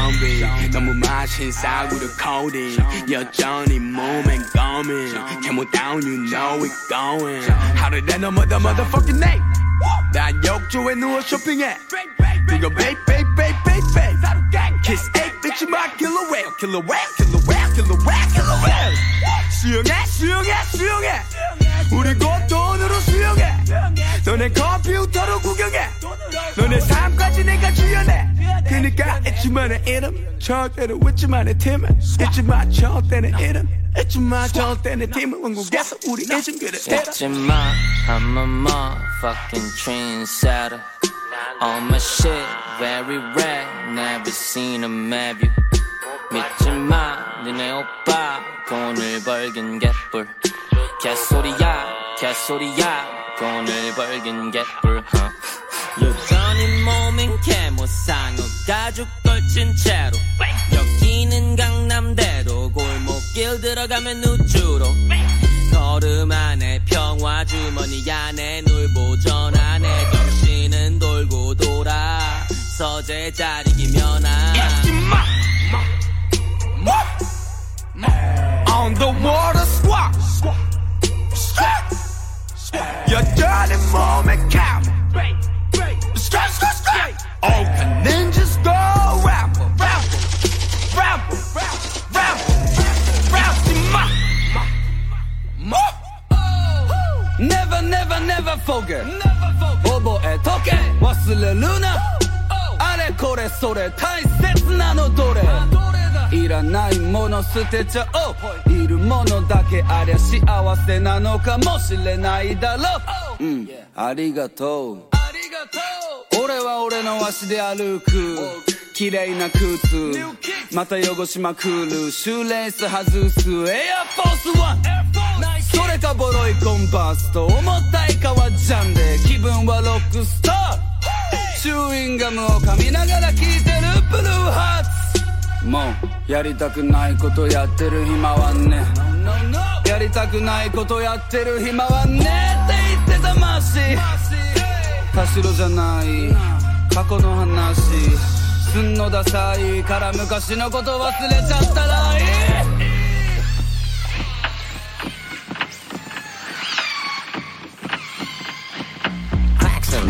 zombie 너무 마신 싸구려 codeine 여전히 몸엔 coming Came down you know it going 하루에 내 넘어 the motherfucking name 난 욕조에 누워 쇼핑해 이거 babe babe babe babe babe Kiss 8 bitch my killer whale killer whale killer whale killer whale killer whale 수영해 수영해 수영해 우리 곧 돈으로 수영해 너네 컴퓨터로 구경해 너네 삶까지 내가 주연해 그니까 잊지만의 이름 절대로 잊지만의 팀은 잊지마 절대는 이름 잊지마 절대는 팀은 왕국에서 우리 잊은 그를 해라 잊지 마, I'm a motherfucking trendsetter. All my shit very rare, never seen a map you. 마, 니네 오빠 돈을 벌긴 개뿔. 개소리야, 개소리야, 돈을 벌긴 개뿔. huh. 여전히 몸인 개모상어 가죽 걸친 채로 여기는 강남대로 골목길 들어가면 우주로 걸음 안에 평화 주머니 안에 놀 보전 안에 정신 은 돌고 돌아 서재 자리기면 아 On the water squat Your dirty moment count Straight, straight, straight All the ninjas go rapper, rapper, rapper, rapper, rapper, rapper, Never never never forget. 覚えとけ忘れるなあれこれそれ大切なのどれいらないもの捨てちゃおういるものだけありゃ幸せなのかもしれないだろううんありがとう俺は俺の足で歩く綺麗な靴また汚しまくるシューレース外すエアフォースワンかボロいコンパスと重たい革ジャンで気分はロックスターチューインガムを噛みながら聴いてるブルーハーツ。もうやりたくないことやってる暇はね。やりたくないことやってる暇はね。って言ってたマシ田代じゃない。過去の話。すんのダサい。から昔のこと忘れちゃったらいい。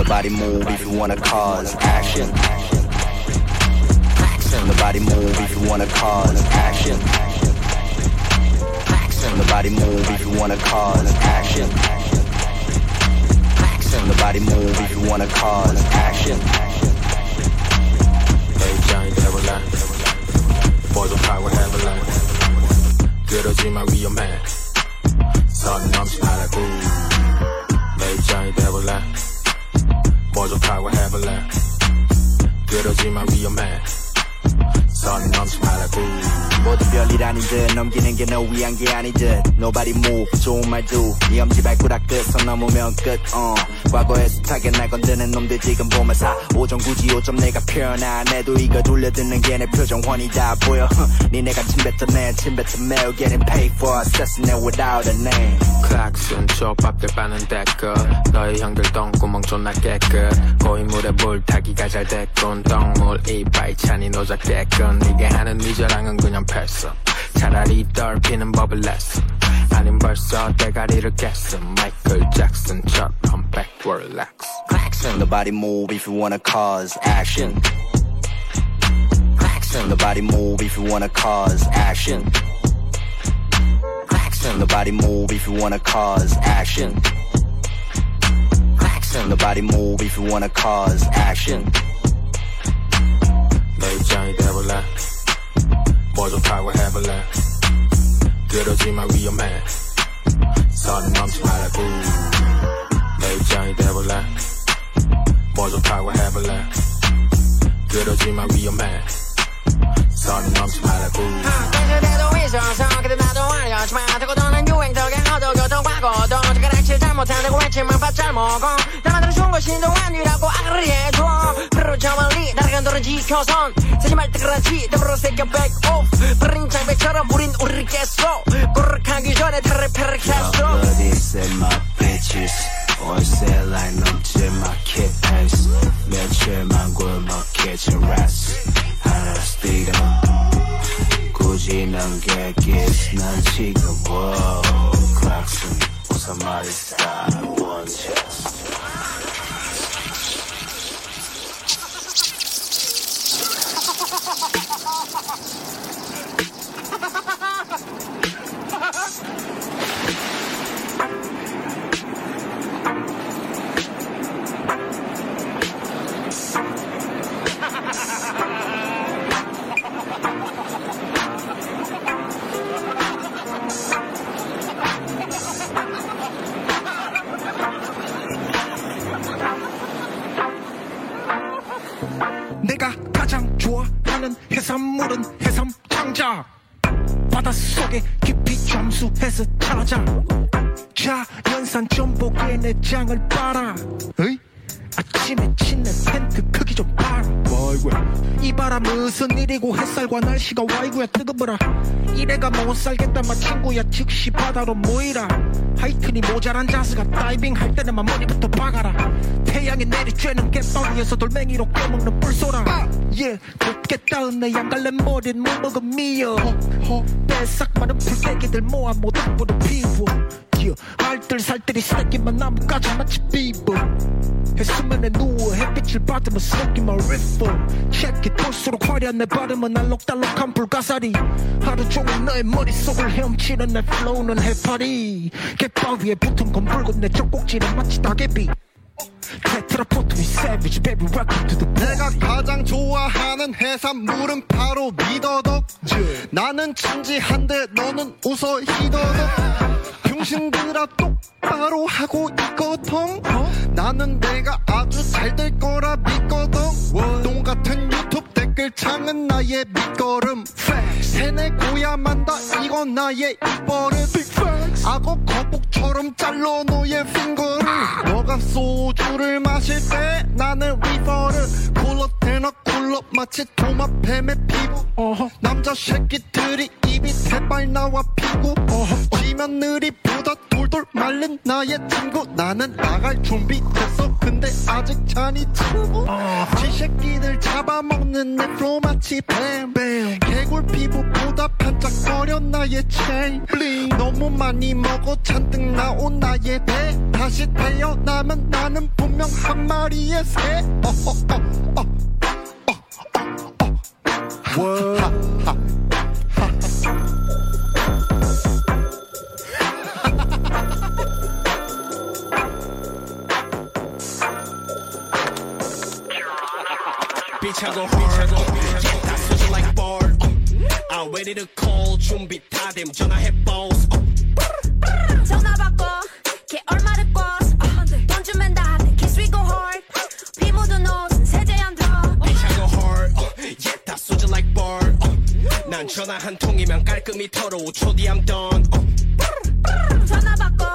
The body move if you wanna cause action. The body move if you wanna cause action. The body move if you wanna cause action. The body move if you wanna cause action. Hey, giant, never lie. Boys on fire, whatever lie. Good old dream, I be your man. Son, I'm just out of groove. Hey, giant, never lie Devil Boys of power have a line 그러지마 위험해 선 넘지 말라고 모두 별일 아닌 듯 넘기는 게 너 위한 게 아닌 듯. Nobody move 좋은 말도 네 엄지 발가락 끝선 넘으면 끝 uh. 과거에서 타겟날 건드는 놈들 지금 보면 사 5점 굳이 5점 내가 표현 안 해도 이거 돌려듣는 게 내 표정 훤히 다 보여. *laughs* 니네가 침뱉어내 침뱉어 매우 getting paid for assassinate without a name. 클락슨 족밥들 빠는 댓글 너희 형들 똥구멍 존나 깨끗. 고인물에 물 타기가 잘 됐군. 똥물 이빨 찬이 노자 깨끗 네가 하는 네 자랑은 그냥 패스 차라리 떨피는 법을 냈어 아님 벌써 대가리를 깼어 마이클 잭슨처럼 backward legs Nobody move if you wanna cause action. Nobody move if you wanna cause action. Nobody move if you wanna cause action. Nobody move if you wanna cause action. 너희 입장이 돼볼래 뭐좀 타고 해볼래 그러지만 위험해 선 넘지 말라고 내 입장이 돼볼래 뭐좀 타고 해볼래 그러지만 위험해 선 넘지 말라고 그대도 있어서 그대 나도 알려지만 되고 도는 유행덕에 너도 교통과고도 젓가락질 잘못한다고 외치면 밥 먹어 너 아니라고 아그리 해줘. 프로 저 멀리 날아간 도는 지켜선 사지 말 뜨그라지. 더불어 새겨 백오프 버린 장배처럼 우린 우리를 깼어. 꼬르륵하기 전에 it's in my bitches. 월세 라인 넘지 마 keep pace 며칠만 kitchen rats 하나 스티금 굳이 넘겨기스. 난 지금 wow 클 somebody's died one chest. Ha 내장을 빨아 어이? 아침에 친내 팬트 크기 좀 봐라. 와이구야. 이 바람 무슨 일이고 햇살과 날씨가 와이구야. 뜨거워라. 이래가 못 살겠다 마 친구야. 즉시 바다로 모이라. 하이튼이 모자란 자스가 다이빙 할 때는만 머리부터 박아라. 태양이 내리쬐는 갯벌 위에서 돌멩이로 깨먹는 뿔소라. 예 곱게 따은 내 양갈래 머리는 못 먹은 미어. 뱃삭 많은 풀떼기들 모아 뿌려 피워 예, 알뜰 살뜰이 새끼만 나무까지 마치 비버 해수면에 누워 햇빛을 받으며 새끼만 리퍼 체크 볼수록 화려한 내 발음은 알록달록한 불가사리. 하루 종일 너의 머릿속을 헤엄치는 내 flow는 해파리. 갯바위에 붙은 건 붉은 내 젖꼭지는 마치 따개비. 내가 가장 좋아하는 해산물은 바로 미더덕. 나는 진지한데 너는 웃어 히더덕 병신들아 똑바로 하고 있거든. 나는 내가 아주 잘 될 거라 믿거든. 똥 같은 유튜브 댓글창은 나의 밑거름. 세뇌고야 만다 이건 나의 입버릇. 악어 거북처럼 잘라 너의 핑거를. 너가 소주를 마실 때 나는 리버를. 쿨러 대나 쿨러 마치 도마뱀의 피부. 남자 새끼들이 입이 대발 나와 피고 지면 느리보다 돌돌 말른 나의 친구. 나는 나갈 준비 됐어. 근데 아직 잔이 치고 지 새끼들 잡아먹는 내 플로 마치 뱀뱀. 개굴 피부보다 반짝거려 나의 체인 블링 너무 많이 먹어 잔뜩 나온 나의 배. 다시 태어나면 나는 분명 한 마리의 새. 어어어어 삐 차고 삐차고. 다 소주 like bar I'm ready to call 준비 다됨? 전화해 boss. 전화 받고 걔 얼마를 꿔서. 돈 주면 다 kiss we go hard. 피 묻은 옷은 세제 안 들어 삐차고 hard yeah 다 소주 like bar 난 전화 한 통이면 깔끔히 털어. 5초 뒤 I'm done. 전화 받고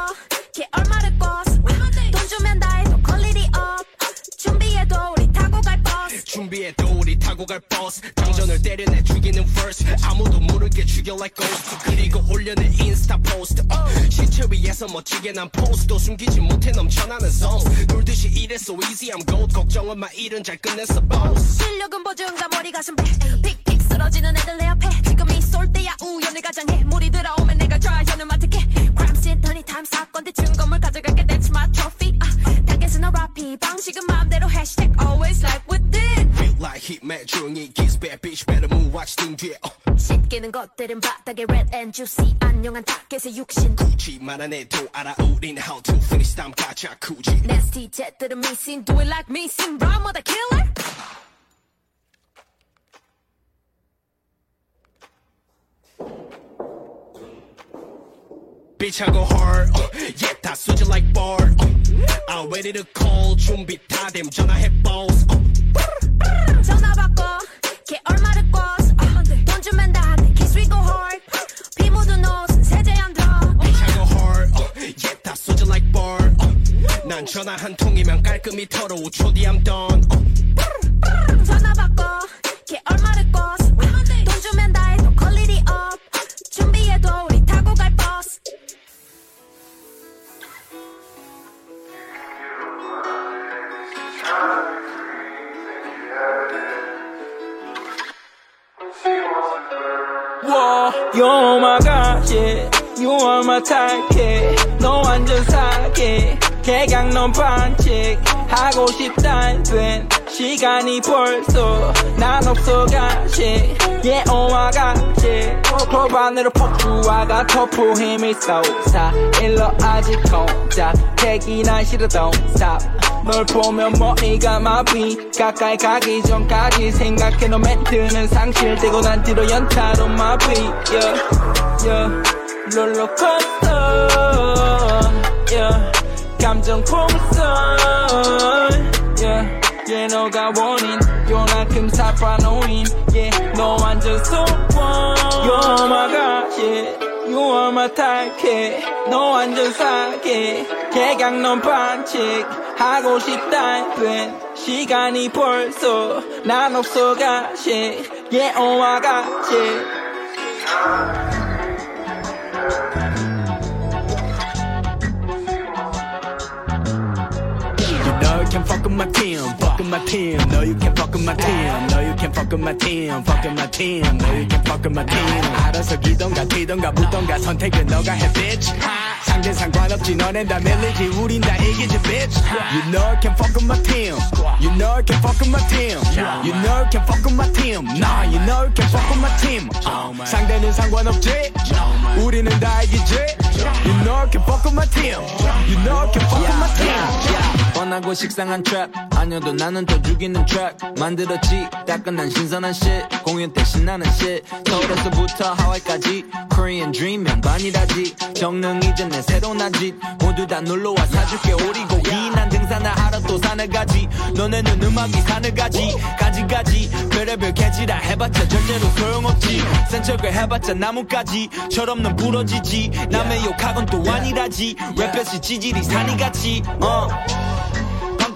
준비해도 우리 타고 갈 버스. 당전을 때려내 죽이는 verse. 아무도 모르게 죽여 like ghost. 그리고 올려내 인스타 포스트 어, 시체 위에서 멋지게 난 포스도 숨기지 못해 넘쳐나는 songs 놀듯이 이랬어 easy I'm gold. 걱정은 마 일은 잘 끝냈어 boss. 실력은 보증과 머리 가슴. 배 픽픽 쓰러지는 애들 내 앞에 지금이 쏠 때야 우연을 가장해 물이 들어오면 내가 좌현을 맡을게 crime scene turning time 사건 대 증거물 가져갈게 that's my trophy 아, 타겟은 RIP 방식은 마음대로 hashtag always like within feel like hit 매중이 kiss bad bitch better move watch 등 뒤에 어. 씻기는 것들은 바닥에 red and juicy 안녕한 타겟의 육신 굳이만 해도 알아 우린 how to finish 다음 가자 굳이 nasty jet들은 missing do it like me sing rhyme with a killer Bitch I go hard. 어, yeah 다 쏘지 like bar. 어, I'm ready to call 준비 다 됨 전화해 boss. 어, 전화 받고 걔 얼마를 꿔서. 어, 돈 주면 다내 kiss we go hard. 비 묻은 옷은 세제 안 들어 Bitch I go hard. 어, yeah 다 쏘지 like bar. 어, 난 전화 한 통이면 깔끔히 털어 5초 뒤 I'm done. 어, 전화 받고 걔 얼마를 꿔서. 돈 주면 다 해도 quality up 준비해도 우리 타고 갈버 스 Whoa, you're my god, yeah. You are my type, yeah. 너 완전 사기. 개강넌 반칙. 하고 싶단 된 시간이 벌써 난 없어가 shit. Yeah, oh my god, yeah. 클럽 안으로 폭주와가 터프 힘이 쏟아. 일러 아직 공작. 대기나 싫어 don't stop. 널 보면 머리가 마비 가까이 가기 전까지 생각해 너 멘트는 상실되고 난 뒤로 연타로 마비 yeah, yeah. 롤러코스터 yeah. 감정 풍선 yeah. Yeah, 너가 원인 요만큼 사파노인 yeah. 너 완전 소원 You're my god yeah. You are my type, yeah. 너 완전 사기 개강 넌 반칙 하고 싶다 된 시간이 벌써 난 없어가 shit Yeah, oh my god, yeah. You know you can fuck with my team, fuck with my team. No, you can fuck with my team. No, you can fuck with my team, fuck with my team. No, you can fuck with my team. 알아서 기던가 튀던가 붙던가 선택은 너가 해, bitch. 상대 상관없지, 너넨 다 밀리지, 우린 다 이기지, bitch. You know you can fuck with my team. You know you can fuck with my team. You know you can fuck with my team. Nah, you know you can fuck with my team. 상대는 상관없지, 우리는 다 이기지. You know you can fuck with my team. You know you can fuck with my team. 뻔하고 식상한 트랩 아니어도 나는 또 죽이는 트랙 만들었지. 따끈한 신선한 shit. 공연 때 신나는 shit. 서울에서부터 하와이까지. Korean dream 명반이라지. 정릉 이제 내 새로운 아집 모두 다 놀러와 사줄게 오리고기 난 등산을 하러 또 산을 가지. 너네는 음악이 산을 가지. 가지가지. 별의별 개지라 해봤자 절대로 소용없지. 센 척을 해봤자 나뭇가지. 철없는 부러지지. 남의 욕학은 또 아니라지. 랩볕이 지질이 산이같이. 어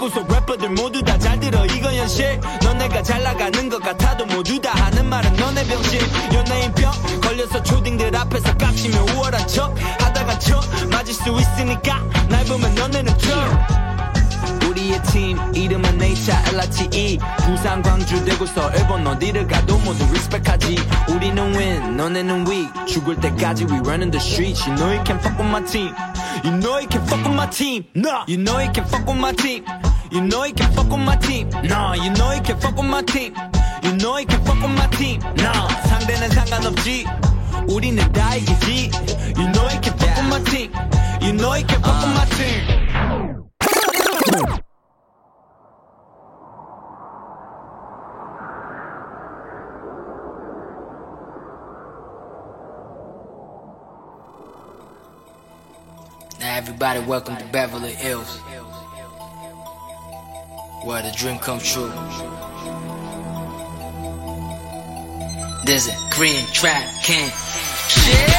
방구석 래퍼들 모두 다 잘 들어 이건 현실. 너네가 잘 나가는 것 같아도 모두 다 하는 말은 너네 병신. 연예인 병 걸려서 초딩들 앞에서 깝치며 우월한 척 하다가 쳐 맞을 수 있으니까 날 보면 너네는 쳐 우리의 팀 이름은 네이차 LRTE 부산 광주 대구 서울 일본 어디를 가도 모두 리스펙하지 우리는 win 너네는 weak 죽을 때까지 we running the streets You know you can fuck with my team You know you can fuck with my team No You know you can fuck with my team You know you can fuck with my team No You know you can fuck with my team You know you can fuck with my team No 상대는 상관없지 우리는 다 이기지 You know you can fuck with my team You know you can fuck with my team everybody, welcome to Beverly Hills, where the dream come true. There's a Korean trap king.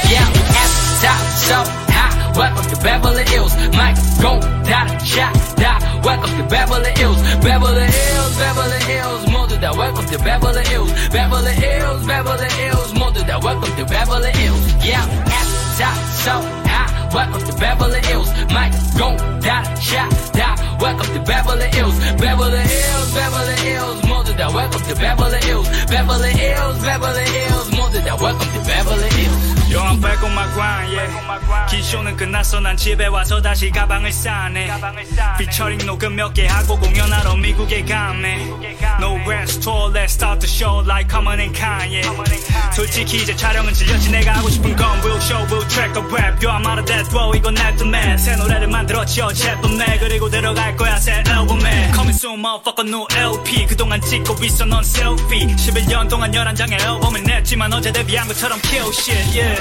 Yeah, at the top, so high. Welcome to Beverly Hills. Mike gon' die, shot, die. Welcome to Beverly Hills. Beverly Hills, Beverly Hills, mother that. Welcome to Beverly Hills. Beverly Hills, Beverly Hills, mother that. Welcome to Beverly Hills. Yeah, at the top, so Welcome to Beverly Hills. Mike gon' die, shot, die. Welcome to Beverly Hills. Beverly Hills, Beverly Hills. That, welcome to Beverly Hills. Beverly Hills, Beverly Hills. That, welcome to Beverly Hills. Yo, I'm back on my grind, yeah. 기쇼는 끝났어, 난 집에 와서 다시 가방을 싸네. 피처링 녹음 몇 개 하고 공연하러 미국에 가네. No rest tour, let's start the show like Common and Kanye. 솔직히 이제 촬영은 질렸지, 내가 하고 싶은 건 will show, will track a rap. Yo, I'm out of that flow, 이건 aftermath. 새 노래를 만들었지, 어젯밤에. 그리고 들어갈 거야, 새 앨범에. Coming soon, motherfucker, new LP. 그동안 찍고 있어, 넌 selfie. 11년 동안 11장의 앨범을 냈지만 어제 데뷔한 것처럼 kill shit, yeah.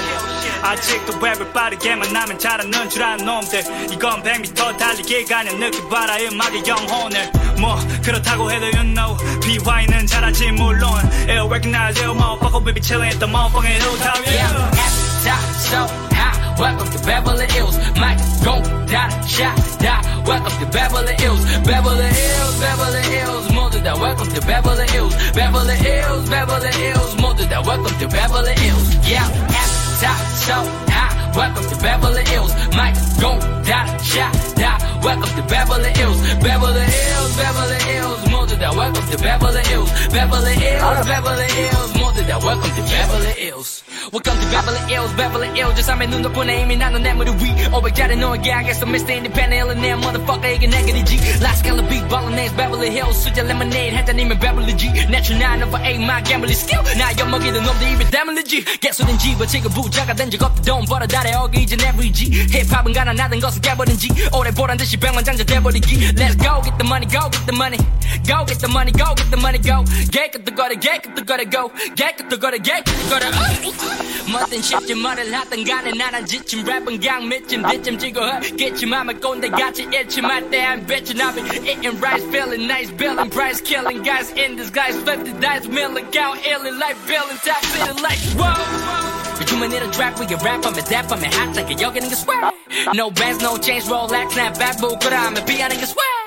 아직도 랩을 빠르게 만나면 잘하는 줄 아는 놈들 이건 100m 달리기 가는 느낌 봐라 음악의 영혼을 뭐 그렇다고 해도 you know BY는 잘하지 물론 Ill recognize ill motherfucker we be chillin' at the motherfucking hilltop yeah top so high. Welcome to Beverly Hills. Mic go down, shot down. Welcome to Beverly Hills. Beverly Hills, Beverly Hills. 모두 다 welcome to Beverly Hills. Beverly Hills, Beverly Hills. 모두 다 welcome to Beverly Hills. Yeah, at top show. Welcome to Beverly Hills. Mike, don't die, shot, die. Welcome to Beverly Hills. Beverly Hills, Beverly Hills. mother. that. Welcome to Beverly Hills. Beverly Hills, Beverly Hills. mother. that. Welcome to Beverly Hills. Welcome to Beverly Hills, Beverly Hills. just I'm in the corner, aiming not on that with a week. Oh, but gotta know a guy, I guess I'm Mr. Independent, Illinois, motherfucker, ain't negative G. Last color beat, ballin' names, Beverly Hills. Switch your lemonade, had to name it Beverly G. Natural 9 over 8, my gambling skill. Now, you're muggy, the number, even damn G. Guess what, G, but take a boot, jack, then you got the dome, but I die. 적 없다, 돈 벌어 달에 어기 이젠 every G. 힙합은 가난하던 것을 깨버린 G. 오래 보란 듯이 백만 장자 돼버리기. Let's go, get the money, go, get the money. Go, get the money, go, get the money, go. Get, get the gotta, get, get the gotta go. Get, get the gotta, get, get the gotta, uh. 뭐든 쉽지 뭐를 하든 간에 나란 지침 랩은 강 밑쯤 뒤쯤 지고 헛기침 하면 꼰대 같이 일침할 때한 bitch and I be eating rice feeling nice billing price killing guys in disguise 50 dice million count illing like billing top feeling like whoa 요 즘은 이런 track we get rap 하면 dap 하면 hot like 여기는 게 swag No bands no change Rolex snapback 부끄러하면 비하는 게 swag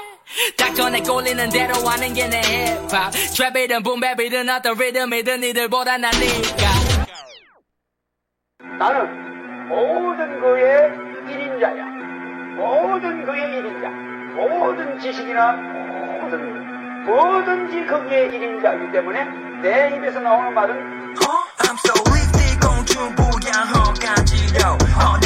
딱 전에 꼴리는 대로 하는 게내 힙합 트랩이든 붐랩이든 어떤 리듬이든 이들보다 나니까 나는 모든 그의 1인자야. 모든 그의 1인자. 모든 지식이나 모든 뭐든지 거기에 1인자이기 때문에 내 입에서 나오는 말은 I'm so weak, they gon' do oh, boo, yeah, huh, got you, yo.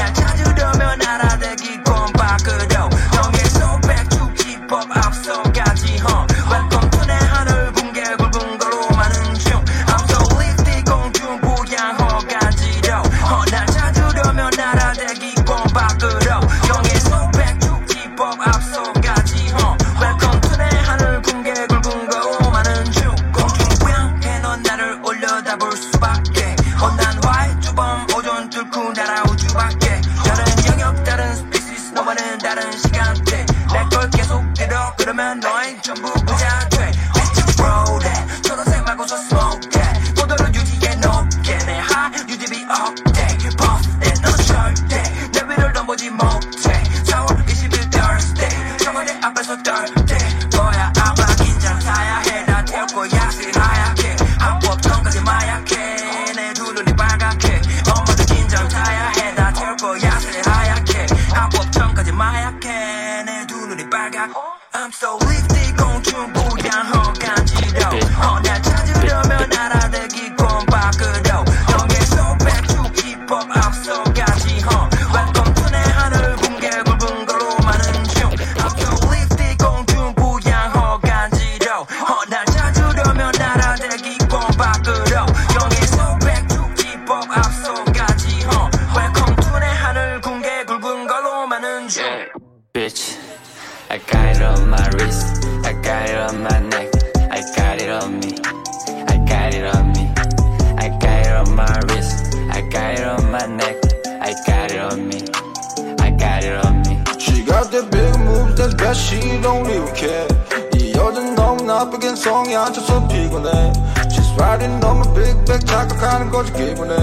back, 착각하는 거지 기분에.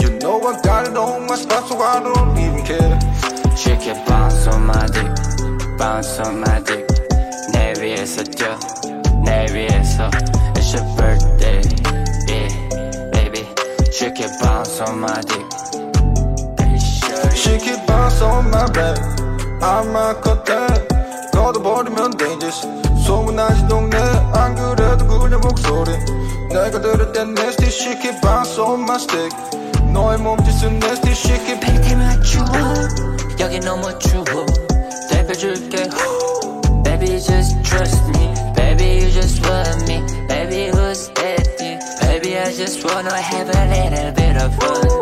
You know I got it on my spot, so I don't even care. She can bounce on my dick, bounce on my dick. 내 위에서 뛰어, 내 위에서. It's your birthday, yeah, baby. She can bounce on my dick. She keep bounce on my back. I'm a 컷대. 걷어버리면 dangerous. 소문나지 동네. 안 그래도 그냥 목소리. 내가 들을 땐 nasty. She keep bounce on my stick. 너의 몸짓은 nasty. She keep 팬티 맞추어 여기 너무 추워 대표줄게 Baby just trust me Baby you just want me Baby who's happy Baby I just wanna have a little bit of fun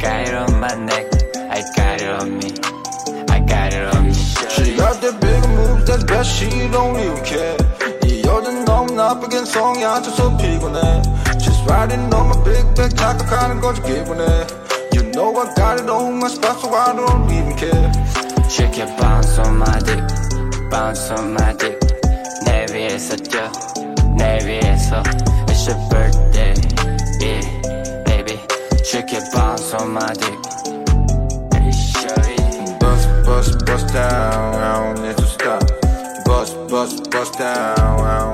got it on my neck, I got it on me, I got it on me. She got the big moves, that's best, she don't even care. 이 여자는 너무 나쁘게 성이 안 차서 피곤해. She's riding on my big back, 착각하는 거지 기분해. You know I got it on my spot, so I don't even care. Shake your bounce on my dick, bounce on my dick. 내 위에서 뛰어, 내 위에서. It's your birthday, yeah, baby. Shake your bounce on my dick. Bust, bust, bust down, I don't need to stop. Bust, bust, bust down, I don't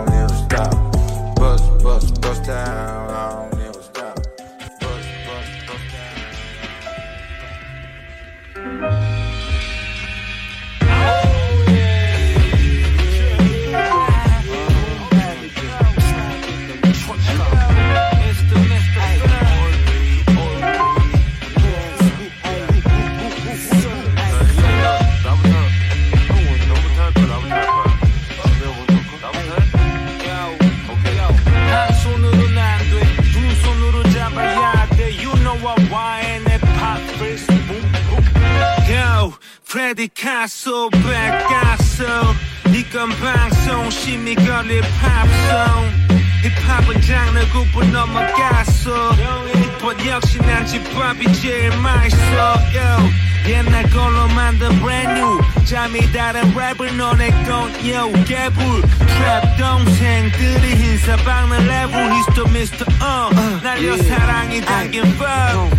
프레디 카소, 백가소. 이건 방송, 심이 걸릴 팝송. 힙합은 장르 구분 넘어갔어. 힙합 역시 난 집밥이 제일 맛있어. Yo, 옛날 걸로 만든 brand new. 잠이 다른 랩을 너네 건 yo, 개불. 트랩 동생들이 흰사 박는 레벨. He's the Mr. Uh. 날려 사랑이 담긴 fuck.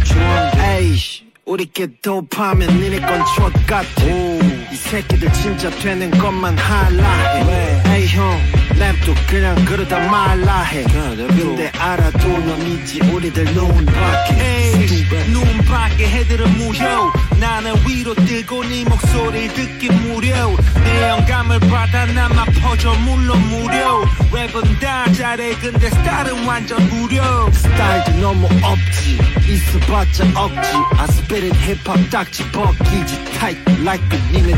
우리께 도파면 니네 건 족같아 이 새끼들 진짜 되는 것만 할라 해. 에이 형 랩도 그냥 그러다 말라 해. 근데 알아도 넌 있지 우리들 눈 밖에 눈 밖에 해들은 무효. 나는 위로 뜨고 네 목소리 듣기 무료. 내 영감을 받아 남아 퍼져 물론 무료. 랩은 다 잘해. 근데 스타일은 완전 무료. 스타일도 너무 없지. 있어봤자 없지. I spit it 힙합 딱지 벗기지 tight like 그 니네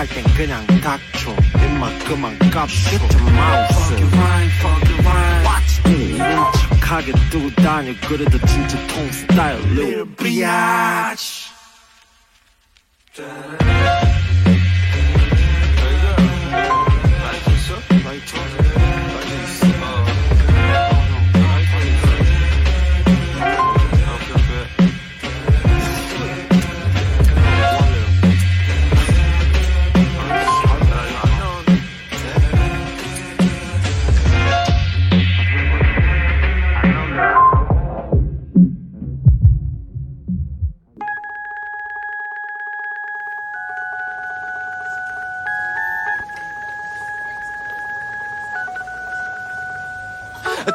땐 그냥 닥쳐 입만 그만 깝쳐 Get your mouth fuck your rhyme fuck your rhyme Watch me 이런 척하게 두고 다녀 그래도 진짜 통 스타일 Lil Biatch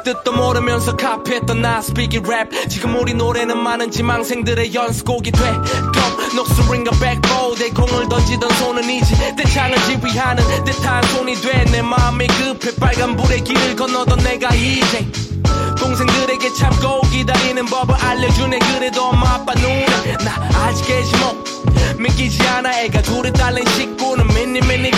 뜻도 모르면서 카피했던 나 speaking rap. 지금 우리 노래는 많은 지망생들의 연습곡이 돼검 녹슬링과 백보 내 공을 던지던 손은 이제 대창을 지휘하는 듯한 손이 돼. 내 마음이 급해 빨간불의 길을 건너던 내가 이제 동생들에게 참고 기다리는 법을 알려주네. 그래도 엄마 아빠 눈에 나 아직 깨지모 믿기지 않아. 애가 둘이 딸린 식구는 미니 미니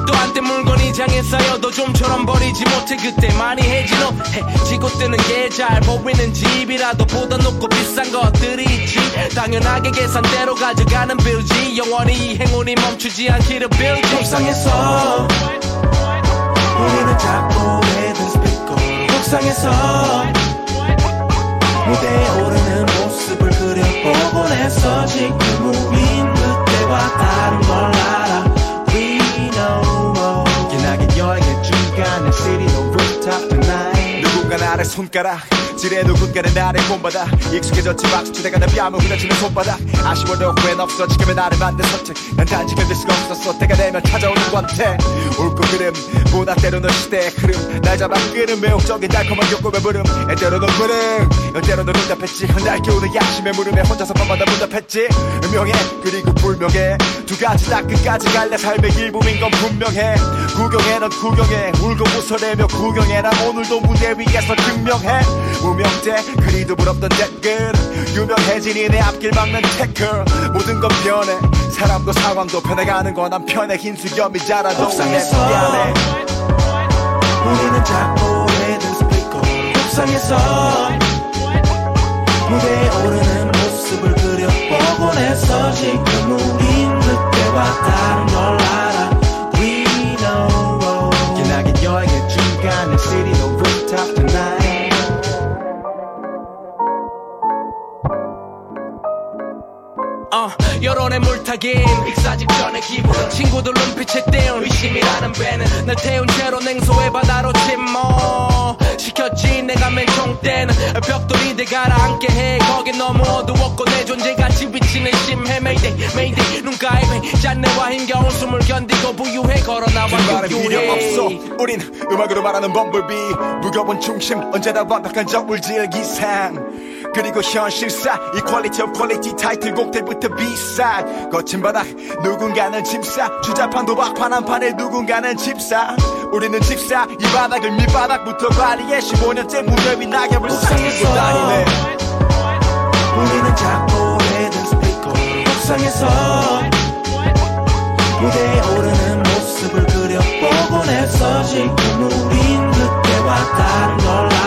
고 택도 안때 물건이 장에 쌓여도 좀처럼 버리지 못해. 그때 많이 해지노 해지고 뜨는 게 잘 보이는 집이라도 보다 높고 비싼 것들이 있지. 당연하게 계산대로 가져가는 빌지. 영원히 이 행운이 멈추지 않기를 빌지. 속상해서 우리는 잡고 있는 스피커. 속상해서 무대에 오르는 모습을 그려보곤 했어 지금 우린 그때와 다른 걸 알아 나를 손가락. 지레 누군가는 나를 본받아. 익숙해졌지 막수치대가 내 뺨을 후려치는 손바닥. 아쉬워도 후회는 없어. 지금의 나를 만든 선택. 난 단지 견딜 수가 없었어. 때가 되면 찾아오는 권태. 옳고 그름. 보다 때로는 시대의 흐름. 날 잡아 끄는 매혹적인 달콤한 욕구의 부름. 때로는 불응 때로는 응답했지. 날 깨우는 야심의 물음에 혼자서 밤마다 문답했지. 음명해. 그리고 불명해. 두 가지 다 끝까지 갈래. 삶의 일부인 건 분명해. 구경해 넌 구경해. 울고 웃어내며 구경해. 난 오늘도 무대 위에서 증명해. 무명대 그리도 부럽던 댓글. 유명해지니 내 앞길 막는 태클. 모든 건 변해. 사람도 상황도 변해가는 건 한편의 흰 수염이 자라도 내 옥상에서 우리는 작고 오래된 스피커. 옥상에서 무대에 오르는 모습을 그려보곤 했어. 지금 우린 그때와 다른 걸 알아 여론의 물타긴 익사 직전의 기분 친구들 눈빛에 띄운 의심이라는 배는 날 태운 채로 냉소의 바다로 침몰 시켰지 내가 맨총 때는. 벽돌이 내 가라앉게 해. 거긴 너무 어두웠고 내 존재같이 비치는 심해 메이데이 메이데이 눈가에 짠내와 힘겨운 숨을 견디고 부유해 걸어나와 말은 필요 유유해 없어. 우린 음악으로 말하는 범블비 무거운 중심 언제나 완벽한 저울질 기상 그리고 현실사 equality of quality 타이틀곡 때부터 비싸 거친 바닥 누군가는 짐싸 주자판 도박판 한 판에 누군가는 집사. 우리는 집사 이 바닥을 밑바닥부터 관리해 15년째 무대 위 낙엽을 쌓고 다니네. 우리는 작고 오래된 스피커 옥상에서. 무대에 오르는 모습을 그려보곤 했어. 지금 우린 그때와 다른 걸